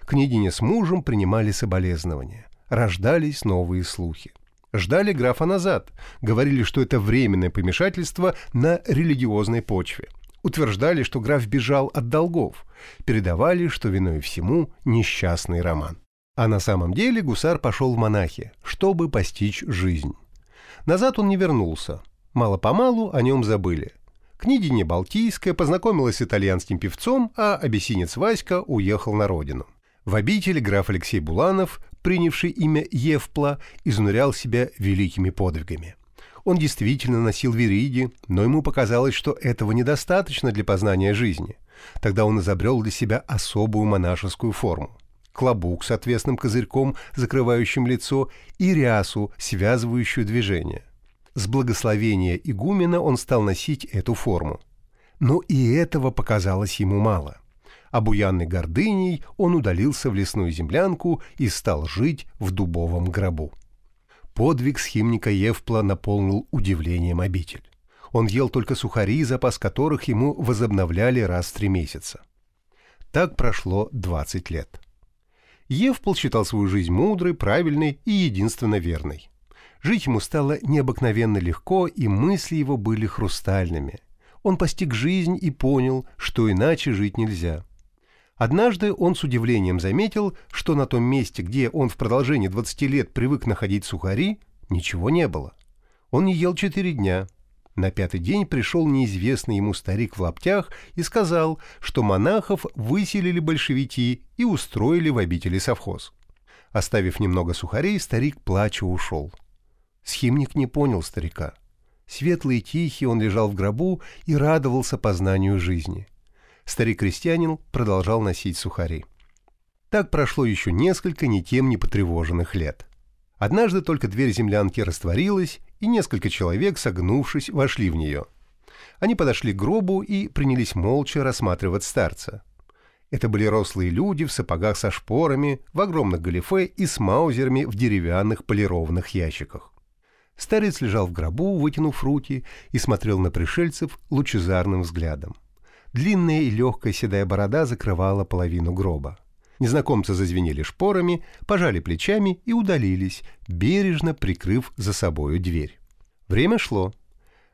Княгиня с мужем принимали соболезнования. Рождались новые слухи. Ждали графа назад. Говорили, что это временное помешательство на религиозной почве. Утверждали, что граф бежал от долгов. Передавали, что виной всему несчастный роман. А на самом деле гусар пошел в монахи, чтобы постичь жизнь. Назад он не вернулся. Мало-помалу о нем забыли. Княгиня Балтийская познакомилась с итальянским певцом, а абиссинец Васька уехал на родину. В обители граф Алексей Буланов принявший имя Евпла, изнурял себя великими подвигами. Он действительно носил вериги, но ему показалось, что этого недостаточно для познания жизни. Тогда он изобрел для себя особую монашескую форму. Клобук с отвесным козырьком, закрывающим лицо, и рясу, связывающую движение. С благословения игумена он стал носить эту форму. Но и этого показалось ему мало. Обуянный гордыней, он удалился в лесную землянку и стал жить в дубовом гробу. Подвиг схимника Евпла наполнил удивлением обитель. Он ел только сухари, запас которых ему возобновляли раз в три месяца. Так прошло 20 лет. Евпл считал свою жизнь мудрой, правильной и единственно верной. Жить ему стало необыкновенно легко, и мысли его были хрустальными. Он постиг жизнь и понял, что иначе жить нельзя. Однажды он с удивлением заметил, что на том месте, где он в продолжении 20 лет привык находить сухари, ничего не было. Он не ел четыре дня. На пятый день пришел неизвестный ему старик в лаптях и сказал, что монахов выселили большевики и устроили в обители совхоз. Оставив немного сухарей, старик плача ушел. Схимник не понял старика. Светлый и тихий он лежал в гробу и радовался познанию жизни. Старик-крестьянин продолжал носить сухари. Так прошло еще несколько ни тем не потревоженных лет. Однажды только дверь землянки растворилась, и несколько человек, согнувшись, вошли в нее. Они подошли к гробу и принялись молча рассматривать старца. Это были рослые люди в сапогах со шпорами, в огромных галифе и с маузерами в деревянных полированных ящиках. Старец лежал в гробу, вытянув руки, и смотрел на пришельцев лучезарным взглядом. Длинная и легкая седая борода закрывала половину гроба. Незнакомцы зазвенели шпорами, пожали плечами и удалились, бережно прикрыв за собою дверь. Время шло.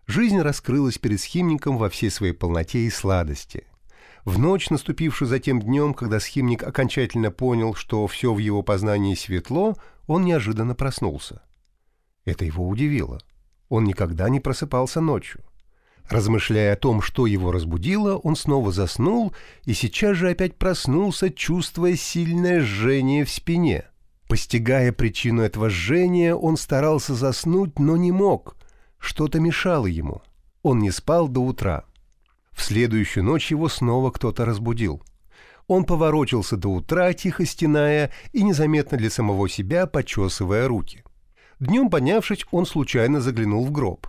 Жизнь раскрылась перед схимником во всей своей полноте и сладости. В ночь, наступившую затем днем, когда схимник окончательно понял, что все в его познании светло, он неожиданно проснулся. Это его удивило. Он никогда не просыпался ночью. Размышляя о том, что его разбудило, он снова заснул и сейчас же опять проснулся, чувствуя сильное жжение в спине. Постигая причину этого жжения, он старался заснуть, но не мог. Что-то мешало ему. Он не спал до утра. В следующую ночь его снова кто-то разбудил. Он поворочился до утра, тихо стеная и незаметно для самого себя почесывая руки. Днем поднявшись, он случайно заглянул в гроб.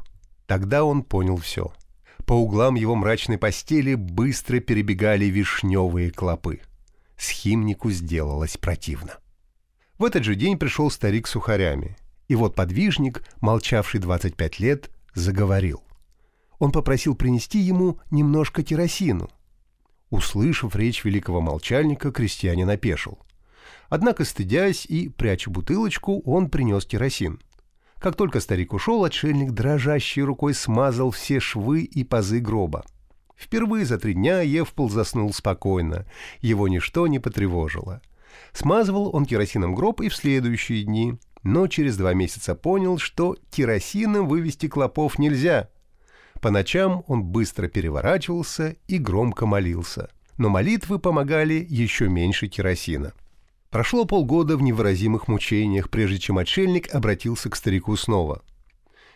Тогда он понял все. По углам его мрачной постели быстро перебегали вишневые клопы. Схимнику сделалось противно. В этот же день пришел старик с сухарями. И вот подвижник, молчавший 25 лет, заговорил. Он попросил принести ему немножко керосину. Услышав речь великого молчальника, крестьянин опешил. Однако, стыдясь и пряча бутылочку, он принес керосин. Как только старик ушел, отшельник дрожащей рукой смазал все швы и пазы гроба. Впервые за три дня Евпол заснул спокойно, его ничто не потревожило. Смазывал он керосином гроб и в следующие дни, но через два месяца понял, что керосином вывести клопов нельзя. По ночам он быстро переворачивался и громко молился. Но молитвы помогали еще меньше керосина. Прошло полгода в невыразимых мучениях, прежде чем отшельник обратился к старику снова.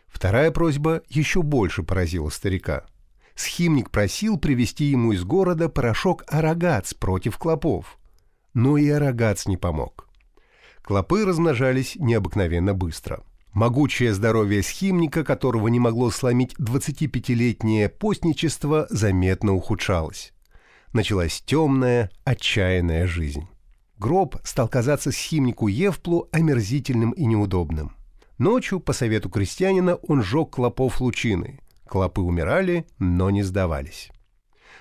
Вторая просьба еще больше поразила старика. Схимник просил привезти ему из города порошок арагац против клопов. Но и арагац не помог. Клопы размножались необыкновенно быстро. Могучее здоровье схимника, которого не могло сломить 25-летнее постничество, заметно ухудшалось. Началась темная, отчаянная жизнь. Гроб стал казаться схимнику Евплу омерзительным и неудобным. Ночью, по совету крестьянина, он жег клопов лучины. Клопы умирали, но не сдавались.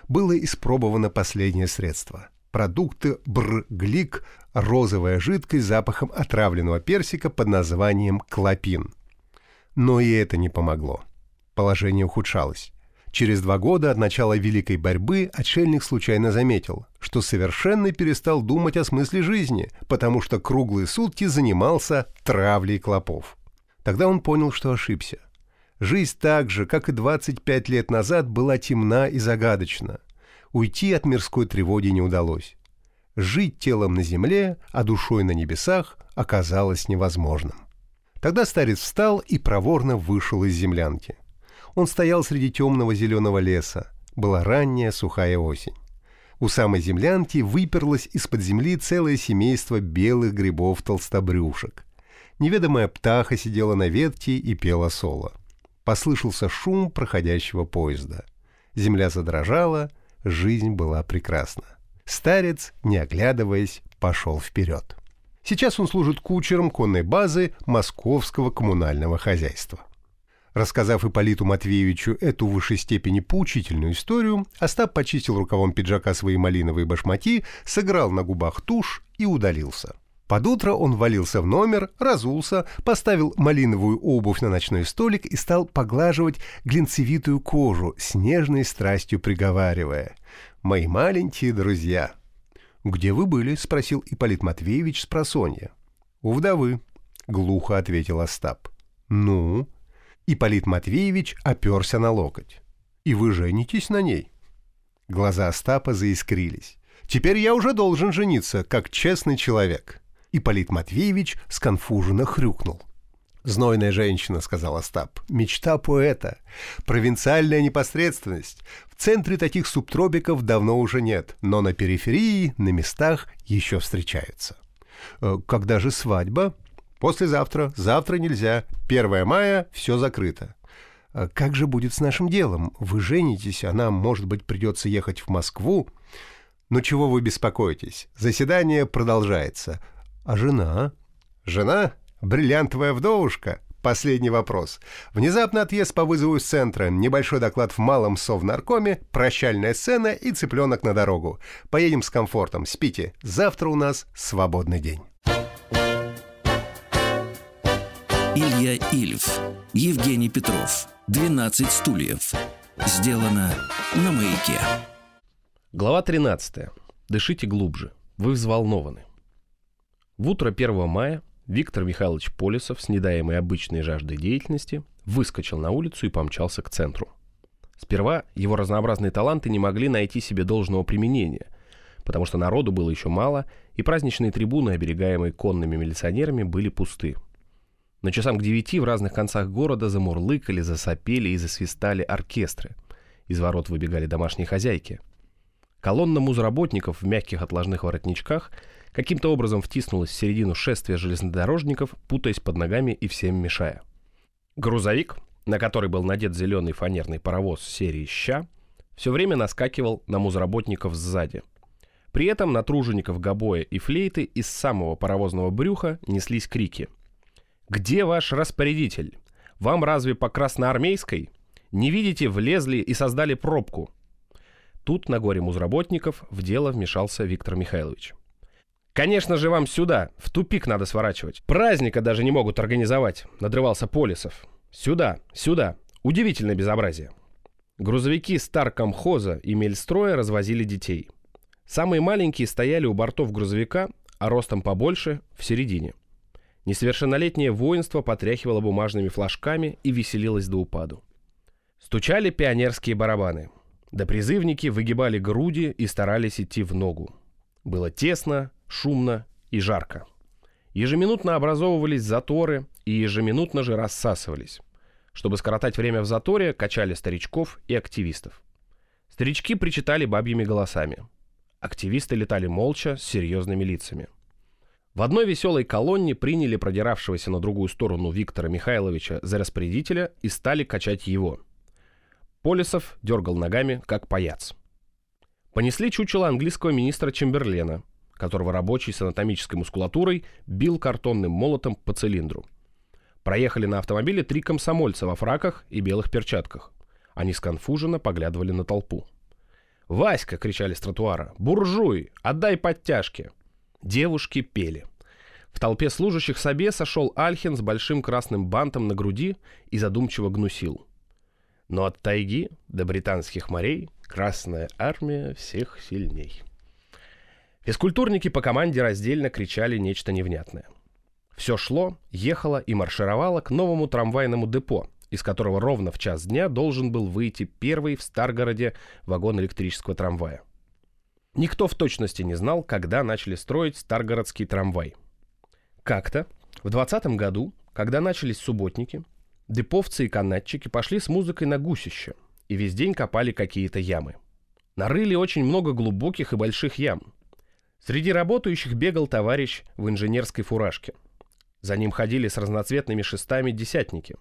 Было испробовано последнее средство. Продукты бр-глик, розовая жидкость запахом отравленного персика под названием клопин. Но и это не помогло. Положение ухудшалось. Через два года от начала Великой борьбы отшельник случайно заметил, что совершенно перестал думать о смысле жизни, потому что круглые сутки занимался травлей клопов. Тогда он понял, что ошибся. Жизнь так же, как и 25 лет назад, была темна и загадочна. Уйти от мирской тревоги не удалось. Жить телом на земле, а душой на небесах оказалось невозможным. Тогда старец встал и проворно вышел из землянки. Он стоял среди темного зеленого леса. Была ранняя сухая осень. У самой землянки выперлось из-под земли целое семейство белых грибов-толстобрюшек. Неведомая птаха сидела на ветке и пела соло. Послышался шум проходящего поезда. Земля задрожала, жизнь была прекрасна. Старец, не оглядываясь, пошел вперед. Сейчас он служит кучером конной базы Московского коммунального хозяйства. Рассказав Ипполиту Матвеевичу эту в высшей степени поучительную историю, Остап почистил рукавом пиджака свои малиновые башмаки, сыграл на губах тушь и удалился. Под утро он валился в номер, разулся, поставил малиновую обувь на ночной столик и стал поглаживать глинцевитую кожу, с нежной страстью приговаривая «Мои маленькие друзья». «Где вы были?» — спросил Ипполит Матвеевич с просонья. «У вдовы», — глухо ответил Остап. «Ну?» Ипполит Матвеевич оперся на локоть. «И вы женитесь на ней?» Глаза Остапа заискрились. «Теперь я уже должен жениться, как честный человек». Ипполит Матвеевич сконфуженно хрюкнул. «Знойная женщина», — сказал Остап. «Мечта поэта. Провинциальная непосредственность. В центре таких субтропиков давно уже нет, но на периферии, на местах еще встречаются». «Э, «Когда же свадьба?» «Послезавтра. Завтра нельзя. 1 мая — все закрыто». «Э, «Как же будет с нашим делом? Вы женитесь, а нам, может быть, придется ехать в Москву?» «Ну чего вы беспокоитесь? Заседание продолжается. А жена?» «Жена? Бриллиантовая вдовушка?» Последний вопрос. Внезапно отъезд по вызову из центра, небольшой доклад в малом совнаркоме, прощальная сцена и цыпленок на дорогу. Поедем с комфортом, спите. Завтра у нас свободный день. Илья Ильф, Евгений Петров, 12 стульев. Сделано на маяке. Глава 13. Дышите глубже. Вы взволнованы. В утро 1 мая Виктор Михайлович Полисов, с недаемой обычной жаждой деятельности, выскочил на улицу и помчался к центру. Сперва его разнообразные таланты не могли найти себе должного применения, потому что народу было еще мало, и праздничные трибуны, оберегаемые конными милиционерами, были пусты. На часам к девяти в разных концах города замурлыкали, засопели и засвистали оркестры. Из ворот выбегали домашние хозяйки. Колонна музработников в мягких отложных воротничках – каким-то образом втиснулась в середину шествия железнодорожников, путаясь под ногами и всем мешая. Грузовик, на который был надет зеленый фанерный паровоз серии «Ща», все время наскакивал на музработников сзади. При этом на тружеников гобоя и флейты из самого паровозного брюха неслись крики. «Где ваш распорядитель? Вам разве по красноармейской? Не видите, влезли и создали пробку?» Тут на горе музработников в дело вмешался Виктор Михайлович. «Конечно же вам сюда, в тупик надо сворачивать. Праздника даже не могут организовать», — надрывался Полисов. «Сюда, сюда. Удивительное безобразие». Грузовики Старкомхоза и Мельстроя развозили детей. Самые маленькие стояли у бортов грузовика, а ростом побольше — в середине. Несовершеннолетнее воинство потряхивало бумажными флажками и веселилось до упаду. Стучали пионерские барабаны. Да призывники выгибали груди и старались идти в ногу. Было тесно, шумно и жарко. Ежеминутно образовывались заторы и ежеминутно же рассасывались. Чтобы скоротать время в заторе, качали старичков и активистов. Старички причитали бабьими голосами. Активисты летали молча, с серьезными лицами. В одной веселой колонне приняли продиравшегося на другую сторону Виктора Михайловича за распорядителя и стали качать его. Полисов дергал ногами, как паяц. Понесли чучело английского министра Чемберлена, которого рабочий с анатомической мускулатурой бил картонным молотом по цилиндру. Проехали на автомобиле три комсомольца во фраках и белых перчатках. Они сконфуженно поглядывали на толпу. «Васька!» — кричали с тротуара. «Буржуй! Отдай подтяжки!» Девушки пели. В толпе служащих Собе сошел Альхин с большим красным бантом на груди и задумчиво гнусил. Но от тайги до британских морей Красная армия всех сильней. Физкультурники по команде раздельно кричали нечто невнятное. Все шло, ехало и маршировало к новому трамвайному депо, из которого ровно в час дня должен был выйти первый в Старгороде вагон электрического трамвая. Никто в точности не знал, когда начали строить Старгородский трамвай. Как-то в 20 году, когда начались субботники, деповцы и канатчики пошли с музыкой на гусище и весь день копали какие-то ямы. Нарыли очень много глубоких и больших ям – Среди работающих бегал товарищ в инженерской фуражке. За ним ходили с разноцветными шестами десятники.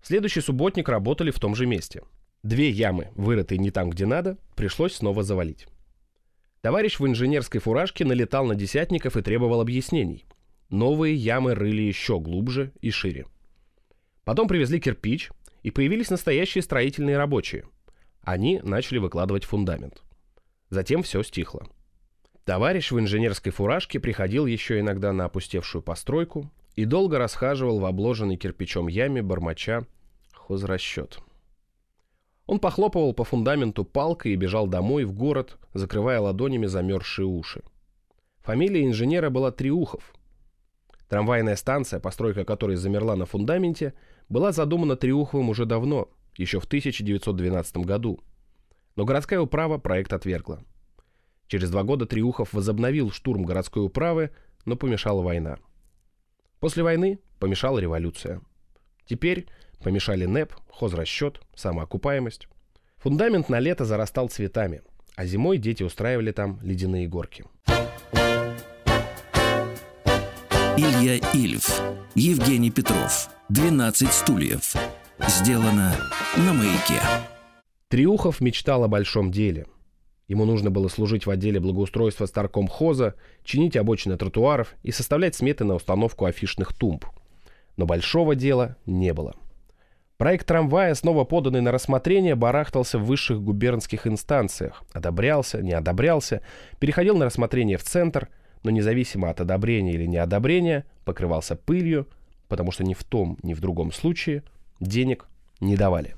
В следующий субботник работали в том же месте. Две ямы, вырытые не там, где надо, пришлось снова завалить. Товарищ в инженерской фуражке налетал на десятников и требовал объяснений. Новые ямы рыли еще глубже и шире. Потом привезли кирпич, и появились настоящие строительные рабочие. Они начали выкладывать фундамент. Затем все стихло. Товарищ в инженерской фуражке приходил еще иногда на опустевшую постройку и долго расхаживал в обложенной кирпичом яме бормоча хозрасчет. Он похлопывал по фундаменту палкой и бежал домой в город, закрывая ладонями замерзшие уши. Фамилия инженера была Триухов. Трамвайная станция, постройка которой замерла на фундаменте, была задумана Триуховым уже давно, еще в 1912 году. Но городская управа проект отвергла. Через два года Триухов возобновил штурм городской управы, но помешала война. После войны помешала революция. Теперь помешали НЭП, хозрасчет, самоокупаемость. Фундамент на лето зарастал цветами, а зимой дети устраивали там ледяные горки. Илья Ильф, Евгений Петров, 12 стульев. Сделано на маяке. Триухов мечтал о большом деле. Ему нужно было служить в отделе благоустройства старком хоза, чинить обочины тротуаров и составлять сметы на установку афишных тумб. Но большого дела не было. Проект трамвая, снова поданный на рассмотрение, барахтался в высших губернских инстанциях. Одобрялся, не одобрялся, переходил на рассмотрение в центр, но независимо от одобрения или неодобрения, покрывался пылью, потому что ни в том, ни в другом случае денег не давали.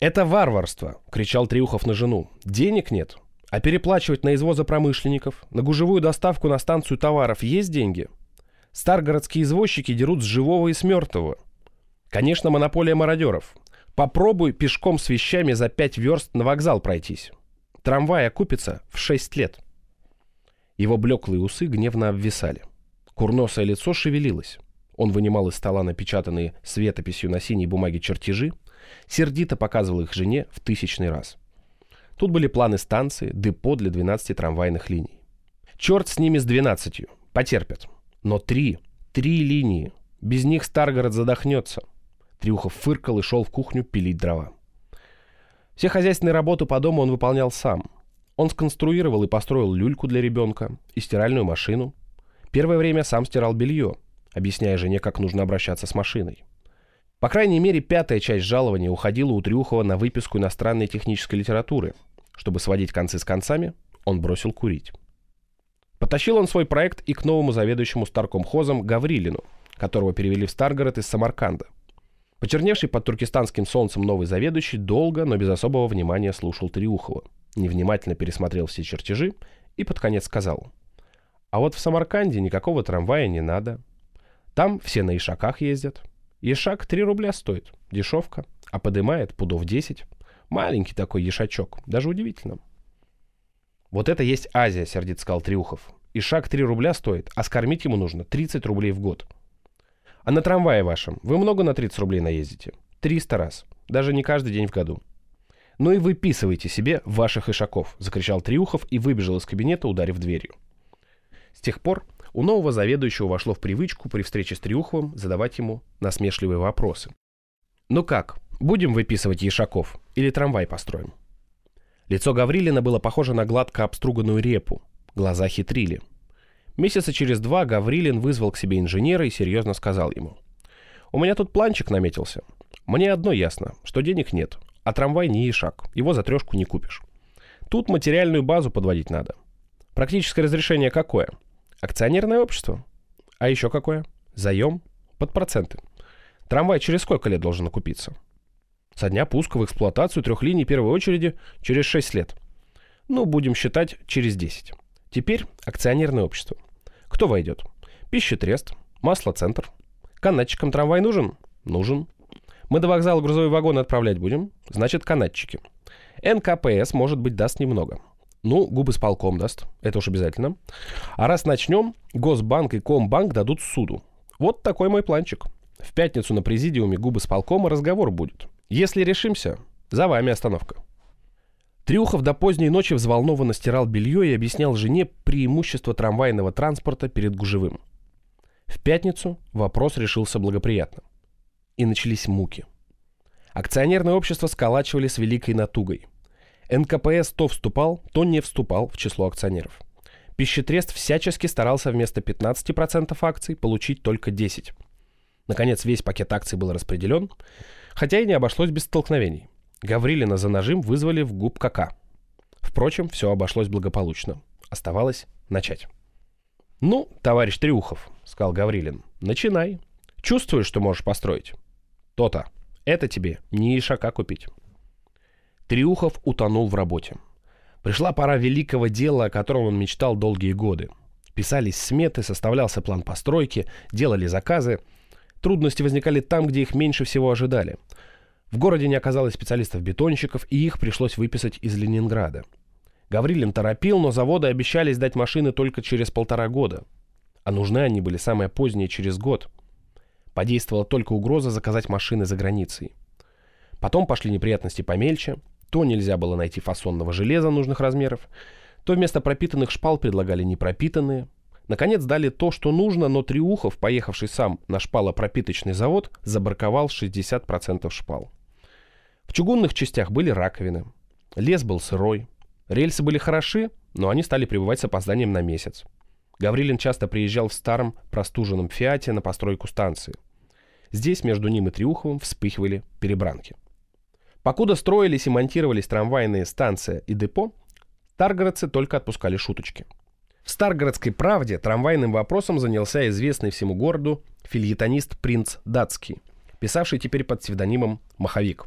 «Это варварство!» — кричал Триухов на жену. «Денег нет. А переплачивать на извоза промышленников, на гужевую доставку на станцию товаров есть деньги? Старгородские извозчики дерут с живого и с мертвого. Конечно, монополия мародеров. Попробуй пешком с вещами за пять верст на вокзал пройтись. Трамвай окупится в шесть лет». Его блеклые усы гневно обвисали. Курносое лицо шевелилось. Он вынимал из стола напечатанные светописью на синей бумаге чертежи, сердито показывал их жене в тысячный раз. Тут были планы станции, депо для 12 трамвайных линий. Черт с ними с 12, потерпят. Но три, три линии. Без них Старгород задохнется. Трюхов фыркал и шел в кухню пилить дрова. Все хозяйственные работы по дому он выполнял сам. Он сконструировал и построил люльку для ребенка и стиральную машину. Первое время сам стирал белье, объясняя жене, как нужно обращаться с машиной. По крайней мере, пятая часть жалования уходила у Трюхова на выписку иностранной технической литературы. Чтобы сводить концы с концами, он бросил курить. Потащил он свой проект и к новому заведующему Старкомхозом Гаврилину, которого перевели в Старгород из Самарканда. Почерневший под туркестанским солнцем новый заведующий долго, но без особого внимания слушал Триухова, невнимательно пересмотрел все чертежи и под конец сказал. «А вот в Самарканде никакого трамвая не надо. Там все на ишаках ездят. Ешак 3 рубля стоит, дешевка, а подымает пудов 10. Маленький такой ешачок, даже удивительно. Вот это есть Азия, сердит сказал Триухов. Ишак 3 рубля стоит, а скормить ему нужно 30 рублей в год. А на трамвае вашем вы много на 30 рублей наездите? 300 раз. Даже не каждый день в году. Ну и выписывайте себе ваших ишаков, закричал Триухов и выбежал из кабинета, ударив дверью. С тех пор у нового заведующего вошло в привычку при встрече с Трюховым задавать ему насмешливые вопросы. «Ну как, будем выписывать Ешаков или трамвай построим?» Лицо Гаврилина было похоже на гладко обструганную репу. Глаза хитрили. Месяца через два Гаврилин вызвал к себе инженера и серьезно сказал ему. «У меня тут планчик наметился. Мне одно ясно, что денег нет, а трамвай не Ешак, его за трешку не купишь. Тут материальную базу подводить надо. Практическое разрешение какое? Акционерное общество. А еще какое? Заем под проценты. Трамвай через сколько лет должен окупиться? Со дня пуска в эксплуатацию трех линий первой очереди через 6 лет. Ну, будем считать, через 10. Теперь акционерное общество. Кто войдет? Пищетрест, маслоцентр. Канатчикам трамвай нужен? Нужен. Мы до вокзала грузовой вагон отправлять будем? Значит, канатчики. НКПС, может быть, даст немного. Ну, губы с полком даст. Это уж обязательно. А раз начнем, Госбанк и Комбанк дадут суду. Вот такой мой планчик. В пятницу на президиуме губы с полком разговор будет. Если решимся, за вами остановка. Трюхов до поздней ночи взволнованно стирал белье и объяснял жене преимущество трамвайного транспорта перед гужевым. В пятницу вопрос решился благоприятно. И начались муки. Акционерное общество сколачивали с великой натугой. НКПС то вступал, то не вступал в число акционеров. Пищетрест всячески старался вместо 15% акций получить только 10%. Наконец, весь пакет акций был распределен, хотя и не обошлось без столкновений. Гаврилина за нажим вызвали в губ КК. Впрочем, все обошлось благополучно. Оставалось начать. «Ну, товарищ Трюхов», — сказал Гаврилин, — «начинай. Чувствуешь, что можешь построить?» «То-то. Это тебе не ишака купить». Триухов утонул в работе. Пришла пора великого дела, о котором он мечтал долгие годы. Писались сметы, составлялся план постройки, делали заказы. Трудности возникали там, где их меньше всего ожидали. В городе не оказалось специалистов-бетонщиков, и их пришлось выписать из Ленинграда. Гаврилин торопил, но заводы обещали сдать машины только через полтора года. А нужны они были самое позднее через год. Подействовала только угроза заказать машины за границей. Потом пошли неприятности помельче. То нельзя было найти фасонного железа нужных размеров, то вместо пропитанных шпал предлагали непропитанные. Наконец дали то, что нужно, но Триухов, поехавший сам на шпалопропиточный завод, забраковал 60% шпал. В чугунных частях были раковины. Лес был сырой. Рельсы были хороши, но они стали прибывать с опозданием на месяц. Гаврилин часто приезжал в старом простуженном «Фиате» на постройку станции. Здесь между ним и Триуховым вспыхивали перебранки. Покуда строились и монтировались трамвайные станция и депо, старгородцы только отпускали шуточки. В Старгородской правде трамвайным вопросом занялся известный всему городу фильетонист принц Датский, писавший теперь под псевдонимом «Маховик».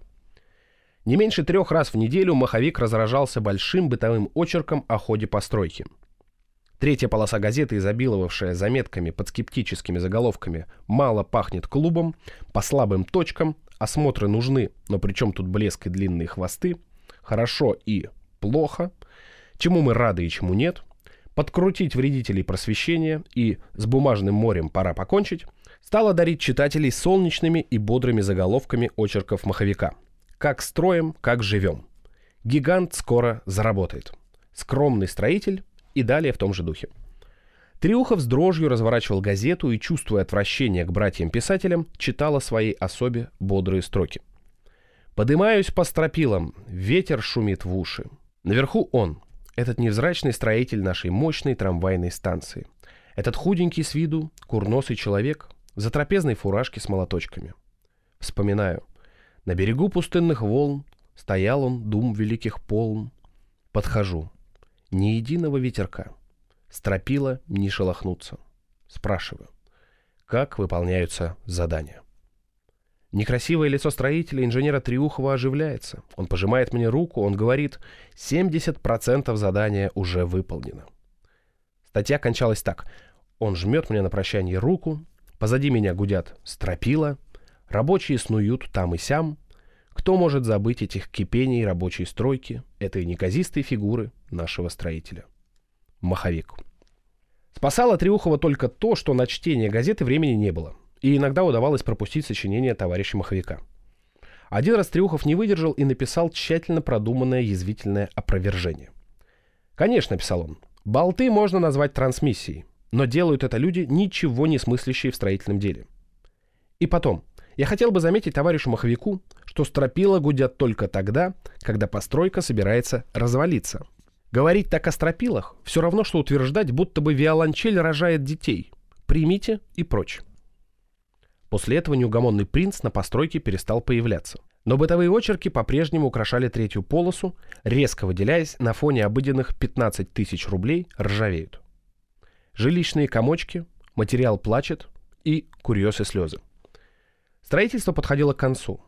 Не меньше трех раз в неделю Маховик разражался большим бытовым очерком о ходе постройки. Третья полоса газеты, изобиловавшая заметками под скептическими заголовками «Мало пахнет клубом», «По слабым точкам», осмотры нужны, но при чем тут блеск и длинные хвосты, хорошо и плохо, чему мы рады и чему нет, подкрутить вредителей просвещения и с бумажным морем пора покончить, стала дарить читателей солнечными и бодрыми заголовками очерков маховика. Как строим, как живем. Гигант скоро заработает. Скромный строитель и далее в том же духе. Триухов с дрожью разворачивал газету и, чувствуя отвращение к братьям-писателям, читал о своей особе бодрые строки. «Подымаюсь по стропилам, ветер шумит в уши. Наверху он, этот невзрачный строитель нашей мощной трамвайной станции. Этот худенький с виду, курносый человек, в затрапезной фуражке с молоточками. Вспоминаю. На берегу пустынных волн стоял он, дум великих полн. Подхожу. Ни единого ветерка. Стропила не шелохнуться. Спрашиваю, как выполняются задания? Некрасивое лицо строителя инженера Триухова оживляется. Он пожимает мне руку, он говорит, 70% задания уже выполнено. Статья кончалась так. Он жмет мне на прощание руку, позади меня гудят стропила, рабочие снуют там и сям. Кто может забыть этих кипений рабочей стройки, этой неказистой фигуры нашего строителя? Маховик. Спасало Триухова только то, что на чтение газеты времени не было, и иногда удавалось пропустить сочинение товарища Маховика. Один раз Триухов не выдержал и написал тщательно продуманное язвительное опровержение. «Конечно», — писал он, — «болты можно назвать трансмиссией, но делают это люди, ничего не смыслящие в строительном деле. И потом, я хотел бы заметить товарищу Маховику, что стропила гудят только тогда, когда постройка собирается развалиться. Говорить так о стропилах все равно, что утверждать, будто бы виолончель рожает детей. Примите и прочь. После этого неугомонный принц на постройке перестал появляться. Но бытовые очерки по-прежнему украшали третью полосу, резко выделяясь на фоне обыденных 15 тысяч рублей ржавеют. Жилищные комочки, материал плачет и курьез и слезы. Строительство подходило к концу.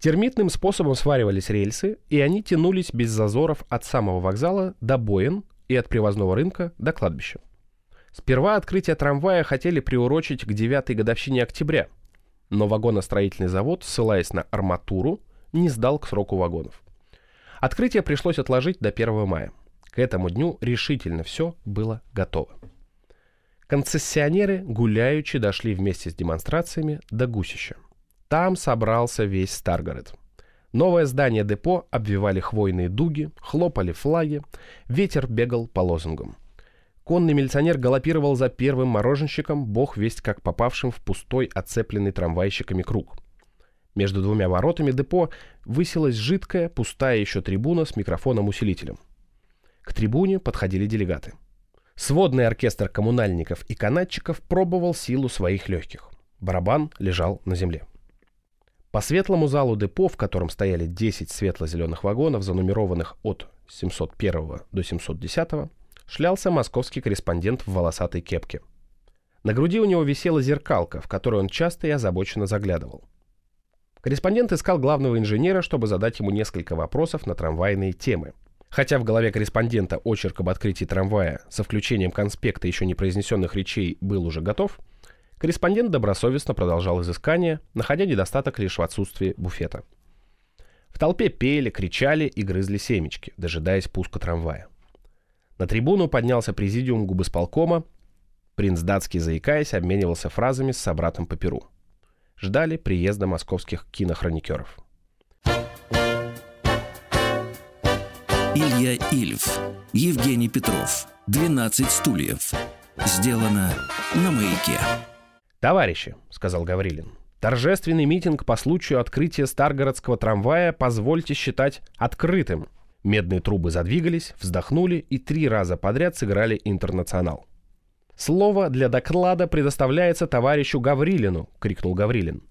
Термитным способом сваривались рельсы, и они тянулись без зазоров от самого вокзала до Боин и от привозного рынка до кладбища. Сперва открытие трамвая хотели приурочить к девятой годовщине октября, но вагоностроительный завод, ссылаясь на арматуру, не сдал к сроку вагонов. Открытие пришлось отложить до 1 мая. К этому дню решительно все было готово. Концессионеры гуляючи дошли вместе с демонстрациями до Гусища. Там собрался весь Старгород. Новое здание депо обвивали хвойные дуги, хлопали флаги, ветер бегал по лозунгам. Конный милиционер галопировал за первым мороженщиком, бог весть как попавшим в пустой, оцепленный трамвайщиками круг. Между двумя воротами депо высилась жидкая, пустая еще трибуна с микрофоном-усилителем. К трибуне подходили делегаты. Сводный оркестр коммунальников и канатчиков пробовал силу своих легких. Барабан лежал на земле. По светлому залу депо, в котором стояли 10 светло-зеленых вагонов, занумерованных от 701 до 710, шлялся московский корреспондент в волосатой кепке. На груди у него висела зеркалка, в которую он часто и озабоченно заглядывал. Корреспондент искал главного инженера, чтобы задать ему несколько вопросов на трамвайные темы. Хотя в голове корреспондента очерк об открытии трамвая со включением конспекта еще не произнесенных речей был уже готов, корреспондент добросовестно продолжал изыскание, находя недостаток лишь в отсутствии буфета. В толпе пели, кричали и грызли семечки, дожидаясь пуска трамвая. На трибуну поднялся президиум губысполкома, принц датский, заикаясь, обменивался фразами с собратом по перу. Ждали приезда московских кинохроникеров. Илья Ильф, Евгений Петров, 12 стульев. Сделано на маяке. «Товарищи», — сказал Гаврилин, — «торжественный митинг по случаю открытия Старгородского трамвая позвольте считать открытым». Медные трубы задвигались, вздохнули и три раза подряд сыграли «Интернационал». «Слово для доклада предоставляется товарищу Гаврилину», — крикнул Гаврилин.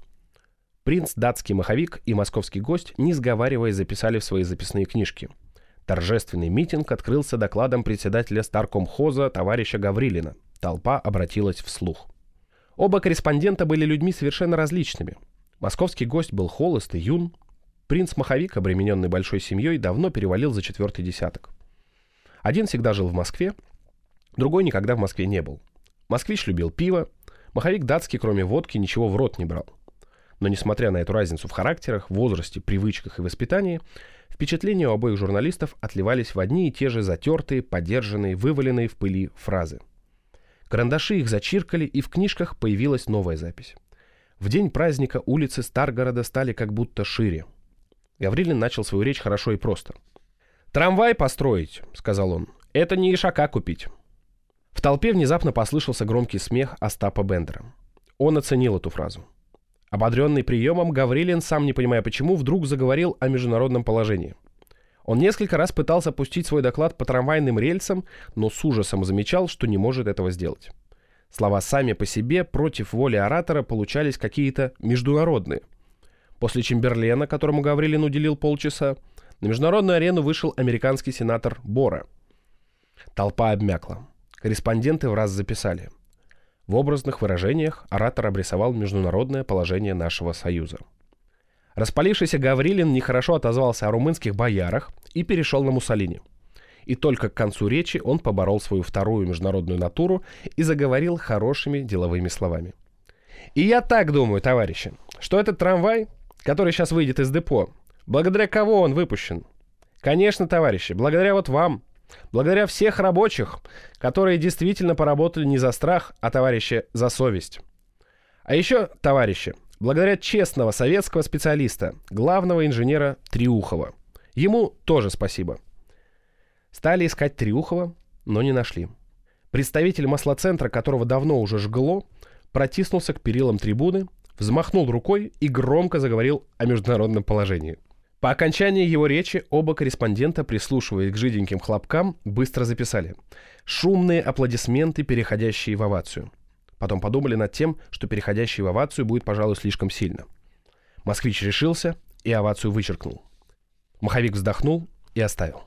Принц, датский маховик и московский гость, не сговариваясь, записали в свои записные книжки — Торжественный митинг открылся докладом председателя Старкомхоза товарища Гаврилина. Толпа обратилась вслух. Оба корреспондента были людьми совершенно различными. Московский гость был холост и юн. Принц Маховик, обремененный большой семьей, давно перевалил за четвертый десяток. Один всегда жил в Москве, другой никогда в Москве не был. Москвич любил пиво, Маховик датский, кроме водки, ничего в рот не брал. Но несмотря на эту разницу в характерах, возрасте, привычках и воспитании, Впечатления у обоих журналистов отливались в одни и те же затертые, подержанные, вываленные в пыли фразы. Карандаши их зачиркали, и в книжках появилась новая запись. В день праздника улицы Старгорода стали как будто шире. Гаврилин начал свою речь хорошо и просто. «Трамвай построить», — сказал он, — «это не ишака купить». В толпе внезапно послышался громкий смех Остапа Бендера. Он оценил эту фразу. Ободренный приемом, Гаврилин, сам не понимая почему, вдруг заговорил о международном положении. Он несколько раз пытался пустить свой доклад по трамвайным рельсам, но с ужасом замечал, что не может этого сделать. Слова сами по себе против воли оратора получались какие-то международные. После Чемберлена, которому Гаврилин уделил полчаса, на международную арену вышел американский сенатор Бора. Толпа обмякла. Корреспонденты в раз записали – в образных выражениях оратор обрисовал международное положение нашего союза. Распалившийся Гаврилин нехорошо отозвался о румынских боярах и перешел на Муссолини. И только к концу речи он поборол свою вторую международную натуру и заговорил хорошими деловыми словами. И я так думаю, товарищи, что этот трамвай, который сейчас выйдет из депо, благодаря кого он выпущен? Конечно, товарищи, благодаря вот вам, Благодаря всех рабочих, которые действительно поработали не за страх, а, товарищи, за совесть. А еще, товарищи, благодаря честного советского специалиста, главного инженера Триухова. Ему тоже спасибо. Стали искать Триухова, но не нашли. Представитель маслоцентра, которого давно уже жгло, протиснулся к перилам трибуны, взмахнул рукой и громко заговорил о международном положении – по окончании его речи оба корреспондента, прислушиваясь к жиденьким хлопкам, быстро записали. Шумные аплодисменты, переходящие в овацию. Потом подумали над тем, что переходящий в овацию будет, пожалуй, слишком сильно. Москвич решился и овацию вычеркнул. Маховик вздохнул и оставил.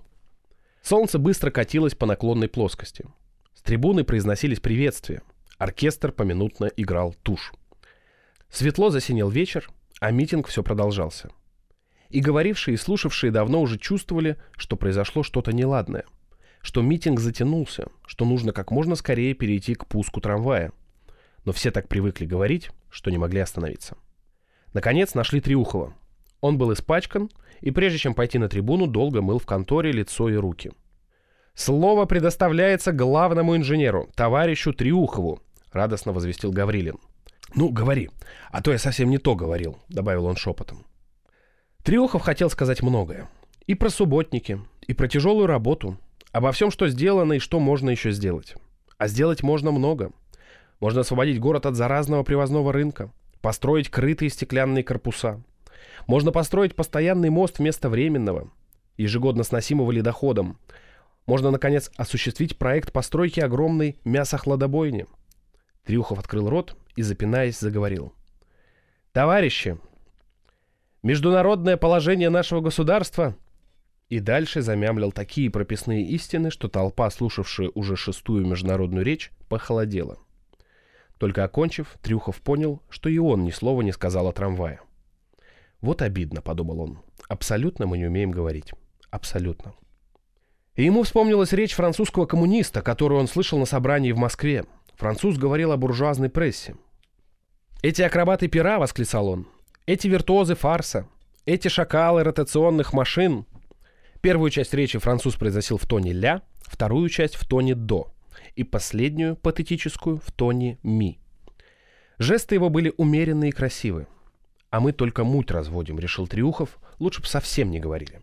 Солнце быстро катилось по наклонной плоскости. С трибуны произносились приветствия. Оркестр поминутно играл тушь. Светло засинел вечер, а митинг все продолжался — и говорившие и слушавшие давно уже чувствовали, что произошло что-то неладное. Что митинг затянулся, что нужно как можно скорее перейти к пуску трамвая. Но все так привыкли говорить, что не могли остановиться. Наконец нашли Триухова. Он был испачкан, и прежде чем пойти на трибуну, долго мыл в конторе лицо и руки. «Слово предоставляется главному инженеру, товарищу Триухову», — радостно возвестил Гаврилин. «Ну, говори, а то я совсем не то говорил», — добавил он шепотом. Триохов хотел сказать многое. И про субботники, и про тяжелую работу, обо всем, что сделано и что можно еще сделать. А сделать можно много. Можно освободить город от заразного привозного рынка, построить крытые стеклянные корпуса. Можно построить постоянный мост вместо временного, ежегодно сносимого ледоходом. Можно, наконец, осуществить проект постройки огромной мясохладобойни. Триухов открыл рот и, запинаясь, заговорил. «Товарищи, Международное положение нашего государства...» И дальше замямлил такие прописные истины, что толпа, слушавшая уже шестую международную речь, похолодела. Только окончив, Трюхов понял, что и он ни слова не сказал о трамвае. «Вот обидно», — подумал он. «Абсолютно мы не умеем говорить. Абсолютно». И ему вспомнилась речь французского коммуниста, которую он слышал на собрании в Москве. Француз говорил о буржуазной прессе. «Эти акробаты пера», — восклицал он, — «эти виртуозы фарса, эти шакалы ротационных машин». Первую часть речи француз произносил в тоне «ля», вторую часть в тоне «до» и последнюю, патетическую, в тоне «ми». Жесты его были умеренные и красивы. «А мы только муть разводим», — решил Триухов, лучше бы совсем не говорили.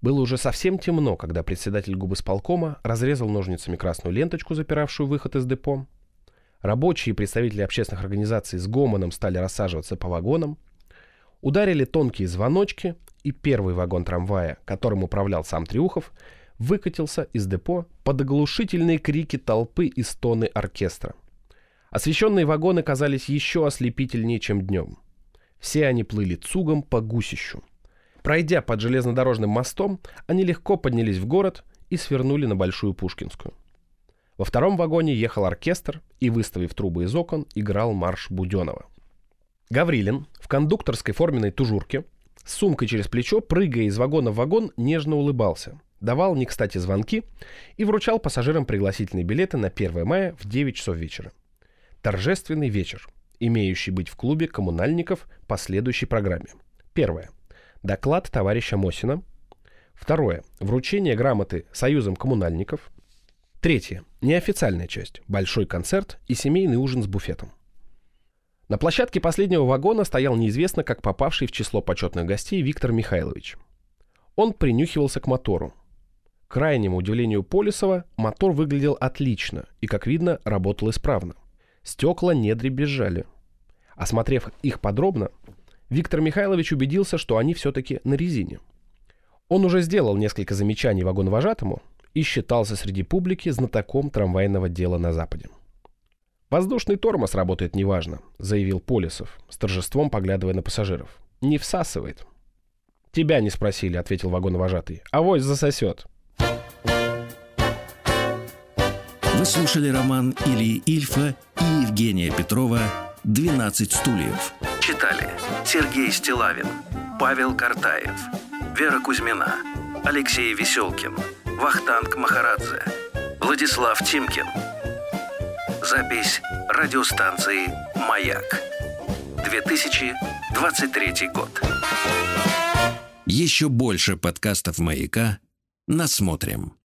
Было уже совсем темно, когда председатель губысполкома разрезал ножницами красную ленточку, запиравшую выход из депо. Рабочие и представители общественных организаций с гомоном стали рассаживаться по вагонам. Ударили тонкие звоночки, и первый вагон трамвая, которым управлял сам Триухов, выкатился из депо под оглушительные крики толпы и стоны оркестра. Освещенные вагоны казались еще ослепительнее, чем днем. Все они плыли цугом по гусищу. Пройдя под железнодорожным мостом, они легко поднялись в город и свернули на Большую Пушкинскую. Во втором вагоне ехал оркестр и, выставив трубы из окон, играл марш Буденова. Гаврилин в кондукторской форменной тужурке с сумкой через плечо, прыгая из вагона в вагон, нежно улыбался, давал не кстати звонки и вручал пассажирам пригласительные билеты на 1 мая в 9 часов вечера. Торжественный вечер, имеющий быть в клубе коммунальников по следующей программе. Первое. Доклад товарища Мосина. Второе. Вручение грамоты Союзом коммунальников. Третье. Неофициальная часть. Большой концерт и семейный ужин с буфетом. На площадке последнего вагона стоял неизвестно как попавший в число почетных гостей Виктор Михайлович. Он принюхивался к мотору. Крайнему удивлению Полисова, мотор выглядел отлично и, как видно, работал исправно. Стекла не дребезжали. Осмотрев их подробно, Виктор Михайлович убедился, что они все-таки на резине. Он уже сделал несколько замечаний вагоновожатому и считался среди публики знатоком трамвайного дела на Западе. «Воздушный тормоз работает неважно», — заявил Полисов, с торжеством поглядывая на пассажиров. «Не всасывает». «Тебя не спросили», — ответил вагоновожатый. «Авось засосет». Вы слушали роман Ильи Ильфа и Евгения Петрова «12 стульев». Читали Сергей Стилавин, Павел Картаев, Вера Кузьмина, Алексей Веселкин, Вахтанг Махарадзе, Владислав Тимкин. Запись радиостанции «Маяк». 2023 год. Еще больше подкастов «Маяка» насмотрим.